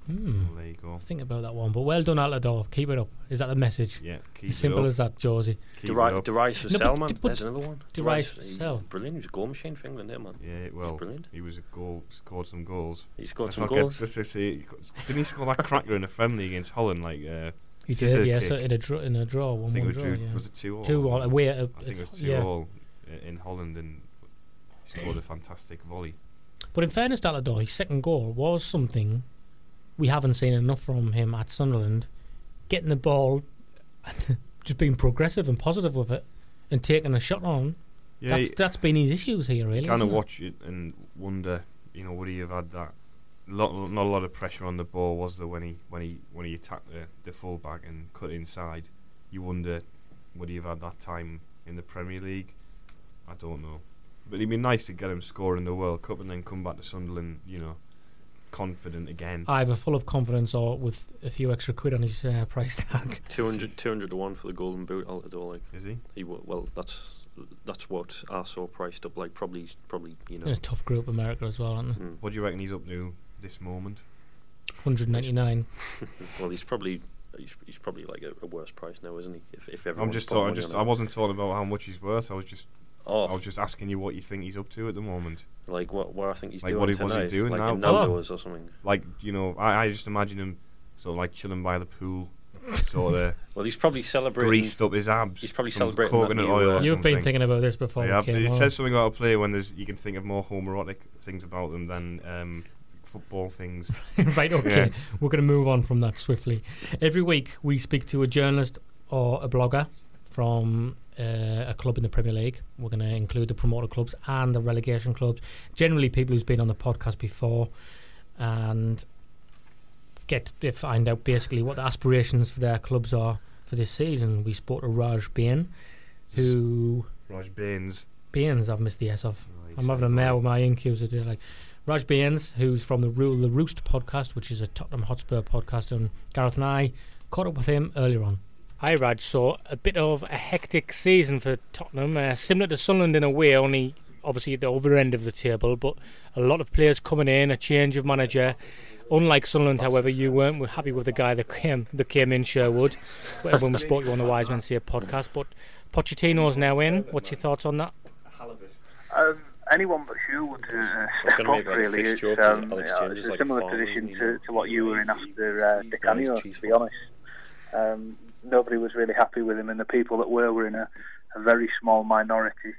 Hmm. Well, there you go. Think about that one. But well done, Altidore. Keep it up. Is that the message? Yeah, keep As simple it up. as that, Jozy. Keep it Derive up. Derive for No, but Sell, d- man. but There's another one. Derive Derive- for he's Sell. Brilliant. He was a goal machine for England, there, man. Yeah, well, brilliant. he was a goal, scored some goals. He scored Let's some not get- goals. let's just say, didn't he score that cracker in a friendly against Holland? Like, uh, He did, yeah. kick? So in a draw, in a draw, I one think one it was, draw, two, yeah. was it two all? Two all away. At, I think it was two yeah. all in Holland, and he scored a fantastic volley. But in fairness to Altidore, his second goal was something we haven't seen enough from him at Sunderland. Getting the ball, and just being progressive and positive with it, and taking a shot on. Yeah, that's that's been his issues here, really. kind of watch it and wonder, you know, would he have had that? Lot, not a lot of pressure on the ball, was there when he when he when he attacked the the fullback and cut inside? You wonder, would he have had that time in the Premier League? I don't know, but it'd be nice to get him scoring the World Cup and then come back to Sunderland, you know, confident again. either full of confidence or with a few extra quid on his uh, price tag. 200, 200 to 1 for the Golden Boot, Altidore. Like, Is he? he wa- well, that's that's what I saw priced up. Like, probably, probably you know. In a tough group, America as well, aren't they? Mm. What do you reckon he's up to this moment? 199. Well, he's probably he's, he's probably like a, a worse price now, isn't he? If if I'm just put talking. money Just I wasn't talking about how much he's worth. I was just Oh, I was just asking you what you think he's up to at the moment. like what what I think he's Like, doing what he- what's he tonight, doing like now? in Oh. Nando's or something. Like you know, I, I just imagine him sort of like chilling by the pool, sort of Well, he's probably celebrating. greased up his abs. He's probably from celebrating coconut oil. uh, or You've been thinking about this before. Yeah, we but it on. says something about a player when there's you can think of more homoerotic things about them than um, football things. right, okay. Yeah. We're going to move on from that swiftly. Every week we speak to a journalist or a blogger from uh, a club in the Premier League. We're going to include the promoter clubs and the relegation clubs. Generally, people who's been on the podcast before, and get to find out basically what the aspirations for their clubs are for this season. We spoke to Raj Bain, who Raj Baines. Baines. I've missed the S off. Right, I'm having a mare with my today. Like Raj Baines, who's from the Rule the Roost podcast, which is a Tottenham Hotspur podcast, and Gareth and I caught up with him earlier on. Hi Raj, so a bit of a hectic season for Tottenham, uh, similar to Sunderland in a way, only obviously at the other end of the table, but a lot of players coming in, a change of manager. Unlike Sunderland, however, you weren't happy with the guy that came that came in Sherwood when we spoke to you on the Wise Men Say podcast. But Pochettino's now in. What's your thoughts on that? Um, anyone but you would uh, step gonna up, make like a really. fixed It's, um, Alex yeah, James it's a similar position to, to what you were in after uh, Di Canio, to be honest. Um, nobody was really happy with him, and the people that were were in a, a very small minority.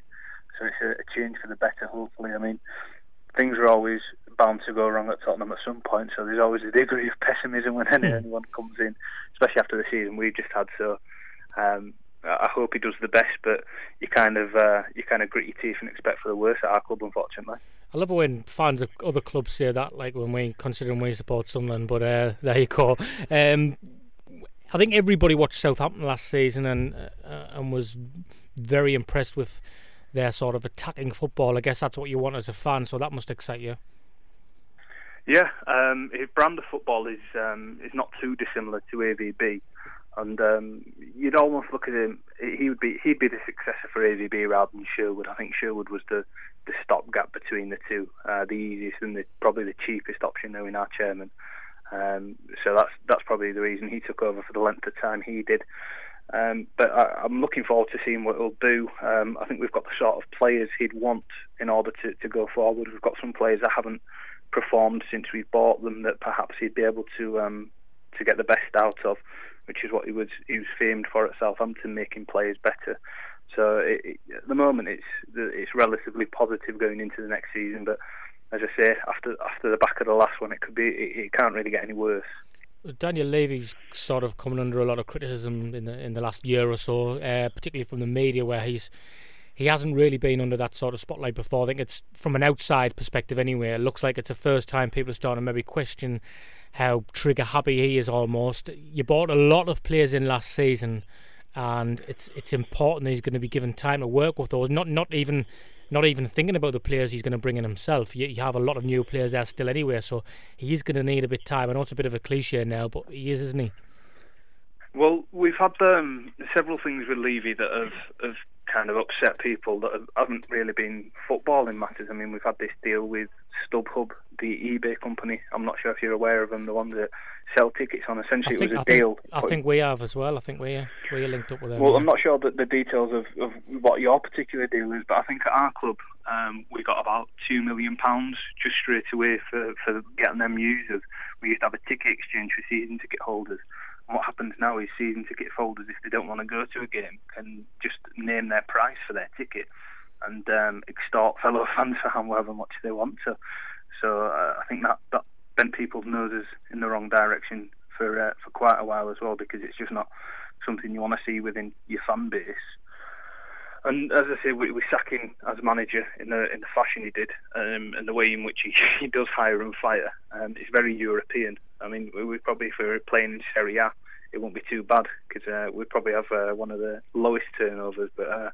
So it's a, a change for the better, hopefully. I mean, things are always bound to go wrong at Tottenham at some point, so there's always a degree of pessimism when any- anyone comes in, especially after the season we've just had. So um, I hope he does the best, but you kind of uh, you kind of grit your teeth and expect for the worst at our club, unfortunately. I love when fans of other clubs say that, like when we considering we support Sunderland. But uh, there you go. Um, I think everybody watched Southampton last season and uh, and was very impressed with their sort of attacking football. I guess that's what you want as a fan, so that must excite you. Yeah, um, his brand of football is um, is not too dissimilar to AVB, and um, you'd almost look at him. He would be he'd be the successor for AVB rather than Sherwood. I think Sherwood was the the stopgap between the two, uh, the easiest and the, probably the cheapest option now in our chairman. Um, so that's that's probably the reason he took over for the length of time he did. Um, but I, I'm looking forward to seeing what he'll do. Um, I think we've got the sort of players he'd want in order to, to go forward. We've got some players that haven't performed since we bought them that perhaps he'd be able to um, to get the best out of, which is what he was he was famed for at Southampton, making players better. So it, it, at the moment, it's it's relatively positive going into the next season. But as I say, after after the back of the last one, it could be it, it can't really get any worse. Daniel Levy's sort of coming under a lot of criticism in the in the last year or so, uh, particularly from the media, where he's he hasn't really been under that sort of spotlight before. I think it's from an outside perspective anyway. It looks like it's the first time people are starting to maybe question how trigger happy he is almost. You bought a lot of players in last season, and it's it's important that he's going to be given time to work with those. Not not even not even thinking about the players he's going to bring in himself. You, you have a lot of new players there still anyway, so he is going to need a bit of time. I know it's a bit of a cliche now, but he is, isn't he? Well, we've had um, several things with Levy that have, have kind of upset people that have, haven't really been footballing matters. I mean, we've had this deal with StubHub, the eBay company. I'm not sure if you're aware of them, the ones that sell tickets on. Essentially, think, it was a I deal. Think, I think we have as well. I think we we're linked up with them. Well, yeah. I'm not sure that the details of, of what your particular deal is, but I think at our club um, we got about two million pounds just straight away for, for getting them users. We used to have a ticket exchange for season ticket holders. What happens now is season ticket holders, if they don't want to go to a game, can just name their price for their ticket and um, extort fellow fans for however much they want to. So uh, I think that that bent people's noses in the wrong direction for uh, for quite a while as well because it's just not something you want to see within your fan base. And as I say, we, we sack him as manager in the in the fashion he did, um, and the way in which he, he does hire and fire. Um, it's very European. I mean, we, we probably if we were playing in Serie A, it won't be too bad because uh, we probably have uh, one of the lowest turnovers. But uh,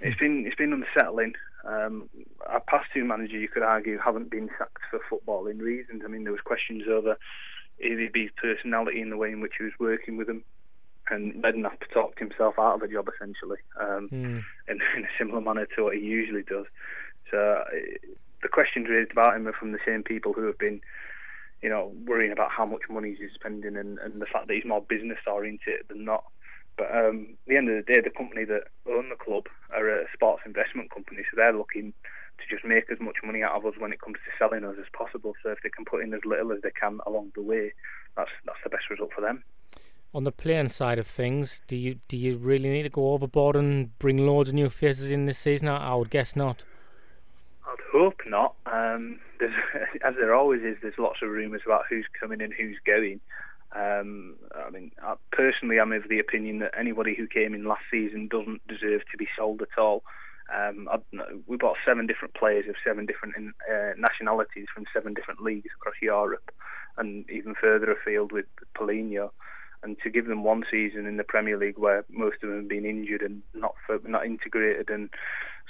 it's been it's been unsettling. Um, our past two managers, you could argue, haven't been sacked for footballing reasons. I mean, there was questions over AVB's personality and the way in which he was working with them and Redknapp talked himself out of a job essentially, um, Mm. in, in a similar manner to what he usually does. So the questions raised about him are from the same people who have been, you know, worrying about how much money he's spending and, and the fact that he's more business oriented than not. But um, at the end of the day, the company that own the club are a sports investment company, so they're looking to just make as much money out of us when it comes to selling us as possible. So if they can put in as little as they can along the way, that's that's the best result for them. On the playing side of things, do you do you really need to go overboard and bring loads of new faces in this season? I, I would guess not. I'd hope not. Um, as there always is, there's lots of rumours about who's coming and who's going. Um, I mean, I, personally, I'm of the opinion that anybody who came in last season doesn't deserve to be sold at all. Um, I, we bought seven different players of seven different uh, nationalities from seven different leagues across Europe, and even further afield with Paulinho. And to give them one season in the Premier League where most of them have been injured and not for, not integrated, and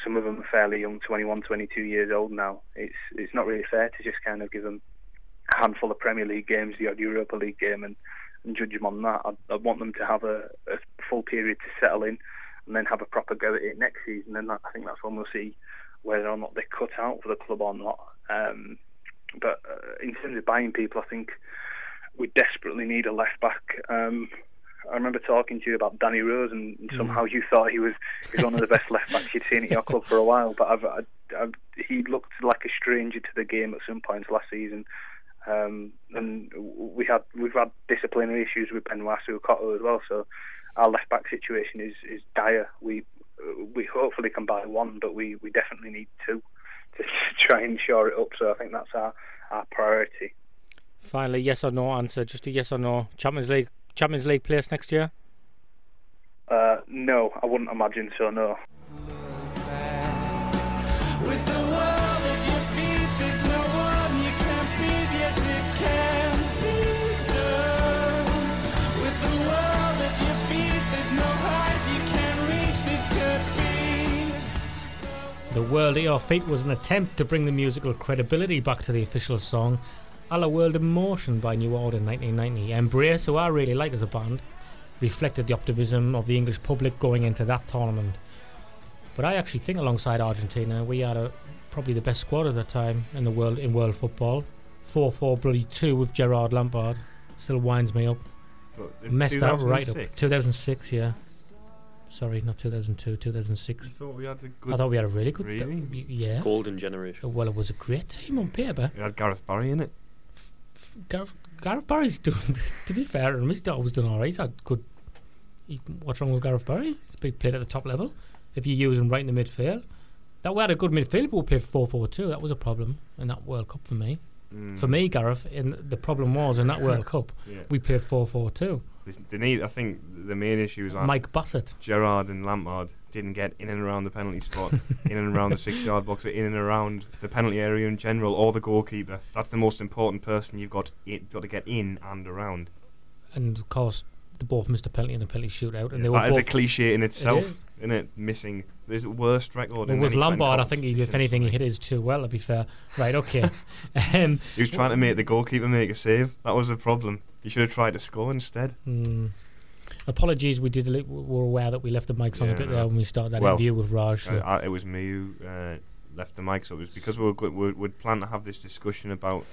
some of them are fairly young, 21, 22 years old now, it's it's not really fair to just kind of give them a handful of Premier League games, the odd Europa League game, and, and judge them on that. I'd, I'd want them to have a, a full period to settle in, and then have a proper go at it next season. And that, I think that's when we'll see whether or not they cut out for the club or not. Um, but uh, in terms of buying people, I think we desperately need a left back. Um, I remember talking to you about Danny Rose, and, and somehow you thought he was, he was one of the best left backs you'd seen at your club for a while. But I've, I've, I've, he looked like a stranger to the game at some points last season. Um, and we had we've had disciplinary issues with Benoit Assou-Ekotto as well. So our left back situation is, is dire. We we hopefully can buy one, but we, we definitely need two to try and shore it up. So I think that's our, our priority. Finally, yes or no answer. Just a yes or no. Champions League Champions League place next year. Uh, no, I wouldn't imagine so. No. With the world at your feet, there's no one you can't beat. Yes, it can be done. With the world at your feet, there's no height you can't reach. This could be. The World at Your Feet was an attempt to bring the musical credibility back to the official song, a la World in Motion by New Order in 1990. Embrace, who I really like as a band, reflected the optimism of the English public going into that tournament. But I actually think, alongside Argentina, we had uh, a, probably the best squad at the time in the world in world football. 4-4 bloody 2 with Gerrard Lampard. Still winds me up. But in Messed that right up. 2006, 2006, yeah. Sorry, not 2002, 2006. I thought we had a good. I thought we had a really good. Really? y- yeah. Golden generation. Well, it was a great team on paper. We had Gareth Barry in it. Gareth, Gareth Barry's doing, to be fair, and he's always done alright. He's had good. He, what's wrong with Gareth Barry? He's played at the top level. If you use him right in the midfield, that we had a good midfield, but we played 4 4 2. That was a problem in that World Cup for me. Mm. For me, Gareth, in the problem was in that World Cup, Yeah. we played 4 4 2. They- They need. I think the main issue is Mike Bassett. Gerrard and Lampard didn't get in and around the penalty spot, in and around the six-yard box, in and around the penalty area in general, or the goalkeeper. That's the most important person you've got. You've got to get in and around. And of course, the both missed a penalty in the penalty shootout, and they were that is a cliche in itself, is. isn't it? Missing this worst record. Well, in with Lombard, I think he, if anything, he hit his too well. To be fair, right? Okay. um, He was trying to make the goalkeeper make a save. That was the problem. He should have tried to score instead. mm, apologies, we did. a li- We were aware that we left the mics on a Yeah, bit no. there when we started that Well, interview with Raj. so- Uh, I, it was me who uh, left the mic, so it was because we were we would plan to have this discussion about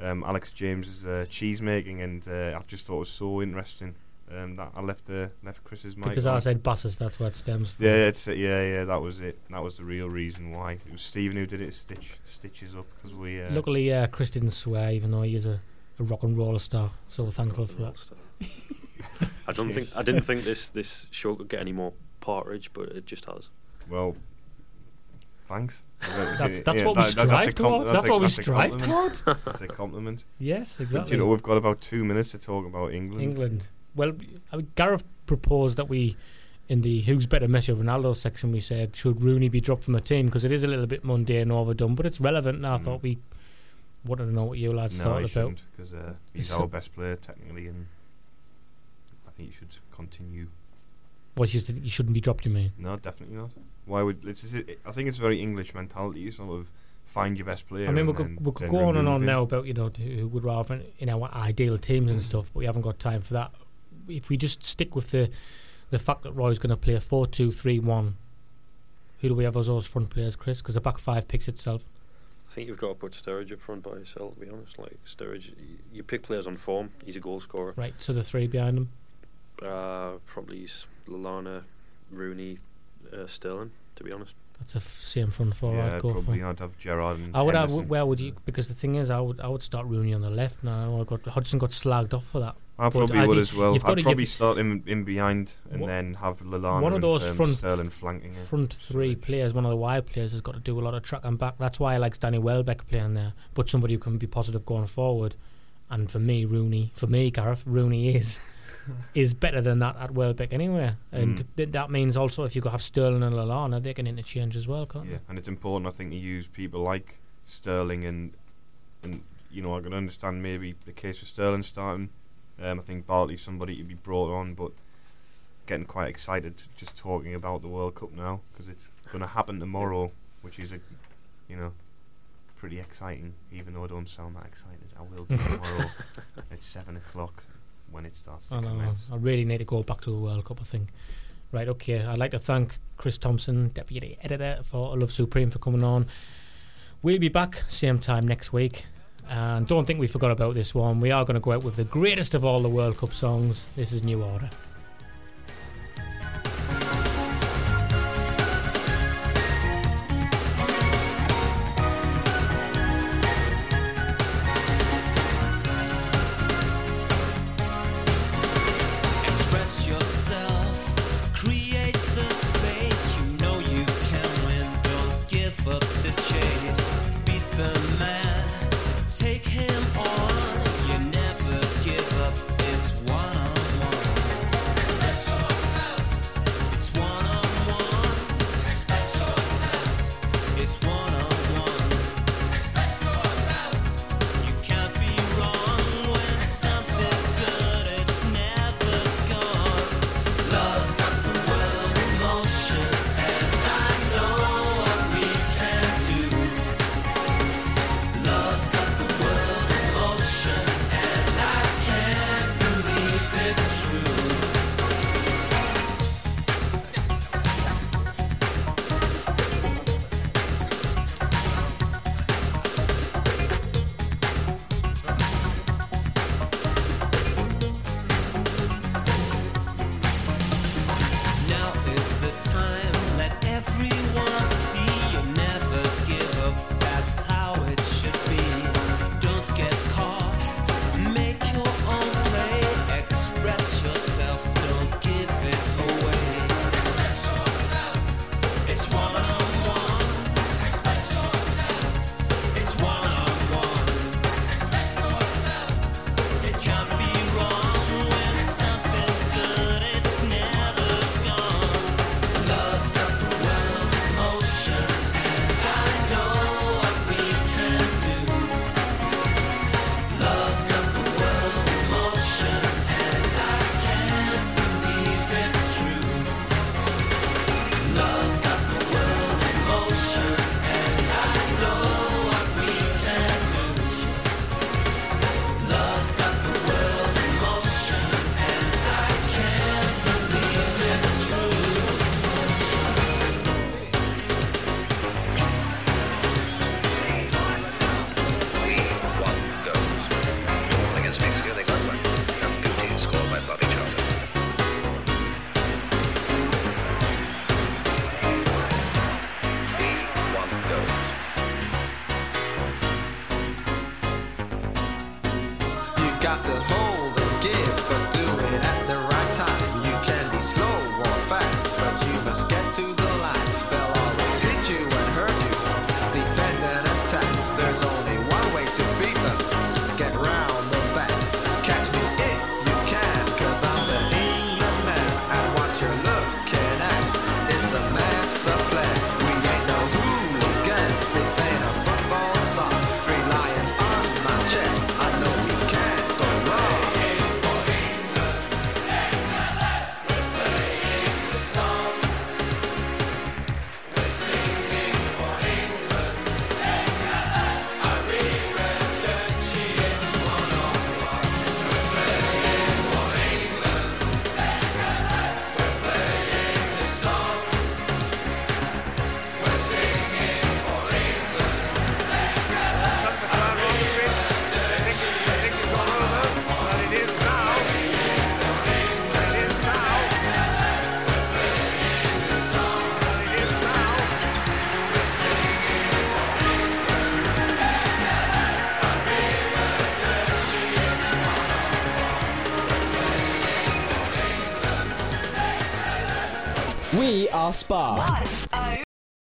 um, Alex James's uh, cheese making, and uh, I just thought it was so interesting um, that I left the left Chris's mic. because I on. said buses, that's what it stems from. Yeah, it's, yeah, yeah. That was it. That was the real reason why. It was Stephen who did it. Stitch stitches up because we. Uh, Luckily, uh, Chris didn't swear, even though he is a, a rock and roll star. So we're thankful for that. I don't think I didn't think this this show could get any more partridge, but it just has. Well, thanks. That's- that's what we strive towards. That's what we strive towards. That's a compliment. Yes, But exactly. you know, we've got about two minutes to talk about England. England. Well, I mean, Gareth proposed that we, in the who's better Messi or Ronaldo section, we said should Rooney be dropped from a team because it is a little bit mundane and overdone, but it's relevant. And I Mm. thought we wanted to know what you lads no, thought about. because uh, he's So- our best player technically, and I think he should continue. What you, you shouldn't be dropped, you mean? No, definitely not. Why would it's, just- it, I think it's very English mentality. You sort of find your best player. I mean, we could, we could go on and on now about you know who would rather in our ideal teams Mm. and stuff, but we haven't got time for that. If we just stick with the the fact that Roy's going to play a four-two-three-one, who do we have as those front players, Chris? Because the back five picks itself. I think you've got to put Sturridge up front by yourself. To be honest, like Sturridge, you pick players on form. He's a goal scorer. Right, so the three behind him. Uh, probably s- Lallana, Rooney, uh, Sterling. To be honest, That's a f- same front four Yeah, I'd go probably for. I'd have Gerrard and I would have. Henderson. Where would you? Because the thing is, I would. I would start Rooney on the left. Now I got Hodgson got slagged off for that. I probably I would as well. you've I'd gotta probably give- start him in behind and then have Lallana one of and, those um, front Sterling flanking front three players, one of the wide players, has got to do a lot of track and back. That's why I like Danny Welbeck playing there, but somebody who can be positive going forward. And for me, Rooney, for me, Gareth, Rooney is is better than that at Welbeck anyway. And Mm. th- that means also if you have Sterling and Lallana, they can interchange as well, can't Yeah, and it's important, I think, to use people like Sterling and and you know I can understand maybe the case for Sterling starting. Um, I think Barkley's somebody to be brought on, but getting quite excited just talking about the World Cup now because it's going to happen tomorrow, which is a you know pretty exciting. Even though I don't sound that excited, I will be tomorrow at seven o'clock when it starts to I know. I really need to go back to the World Cup. I think. Right. Okay. I'd like to thank Chris Thompson, deputy editor for Love Supreme, for coming on. We'll be back same time next week. And don't think we forgot about this one. We are going to go out with the greatest of all the World Cup songs. This is New Order. Yourself, Spa.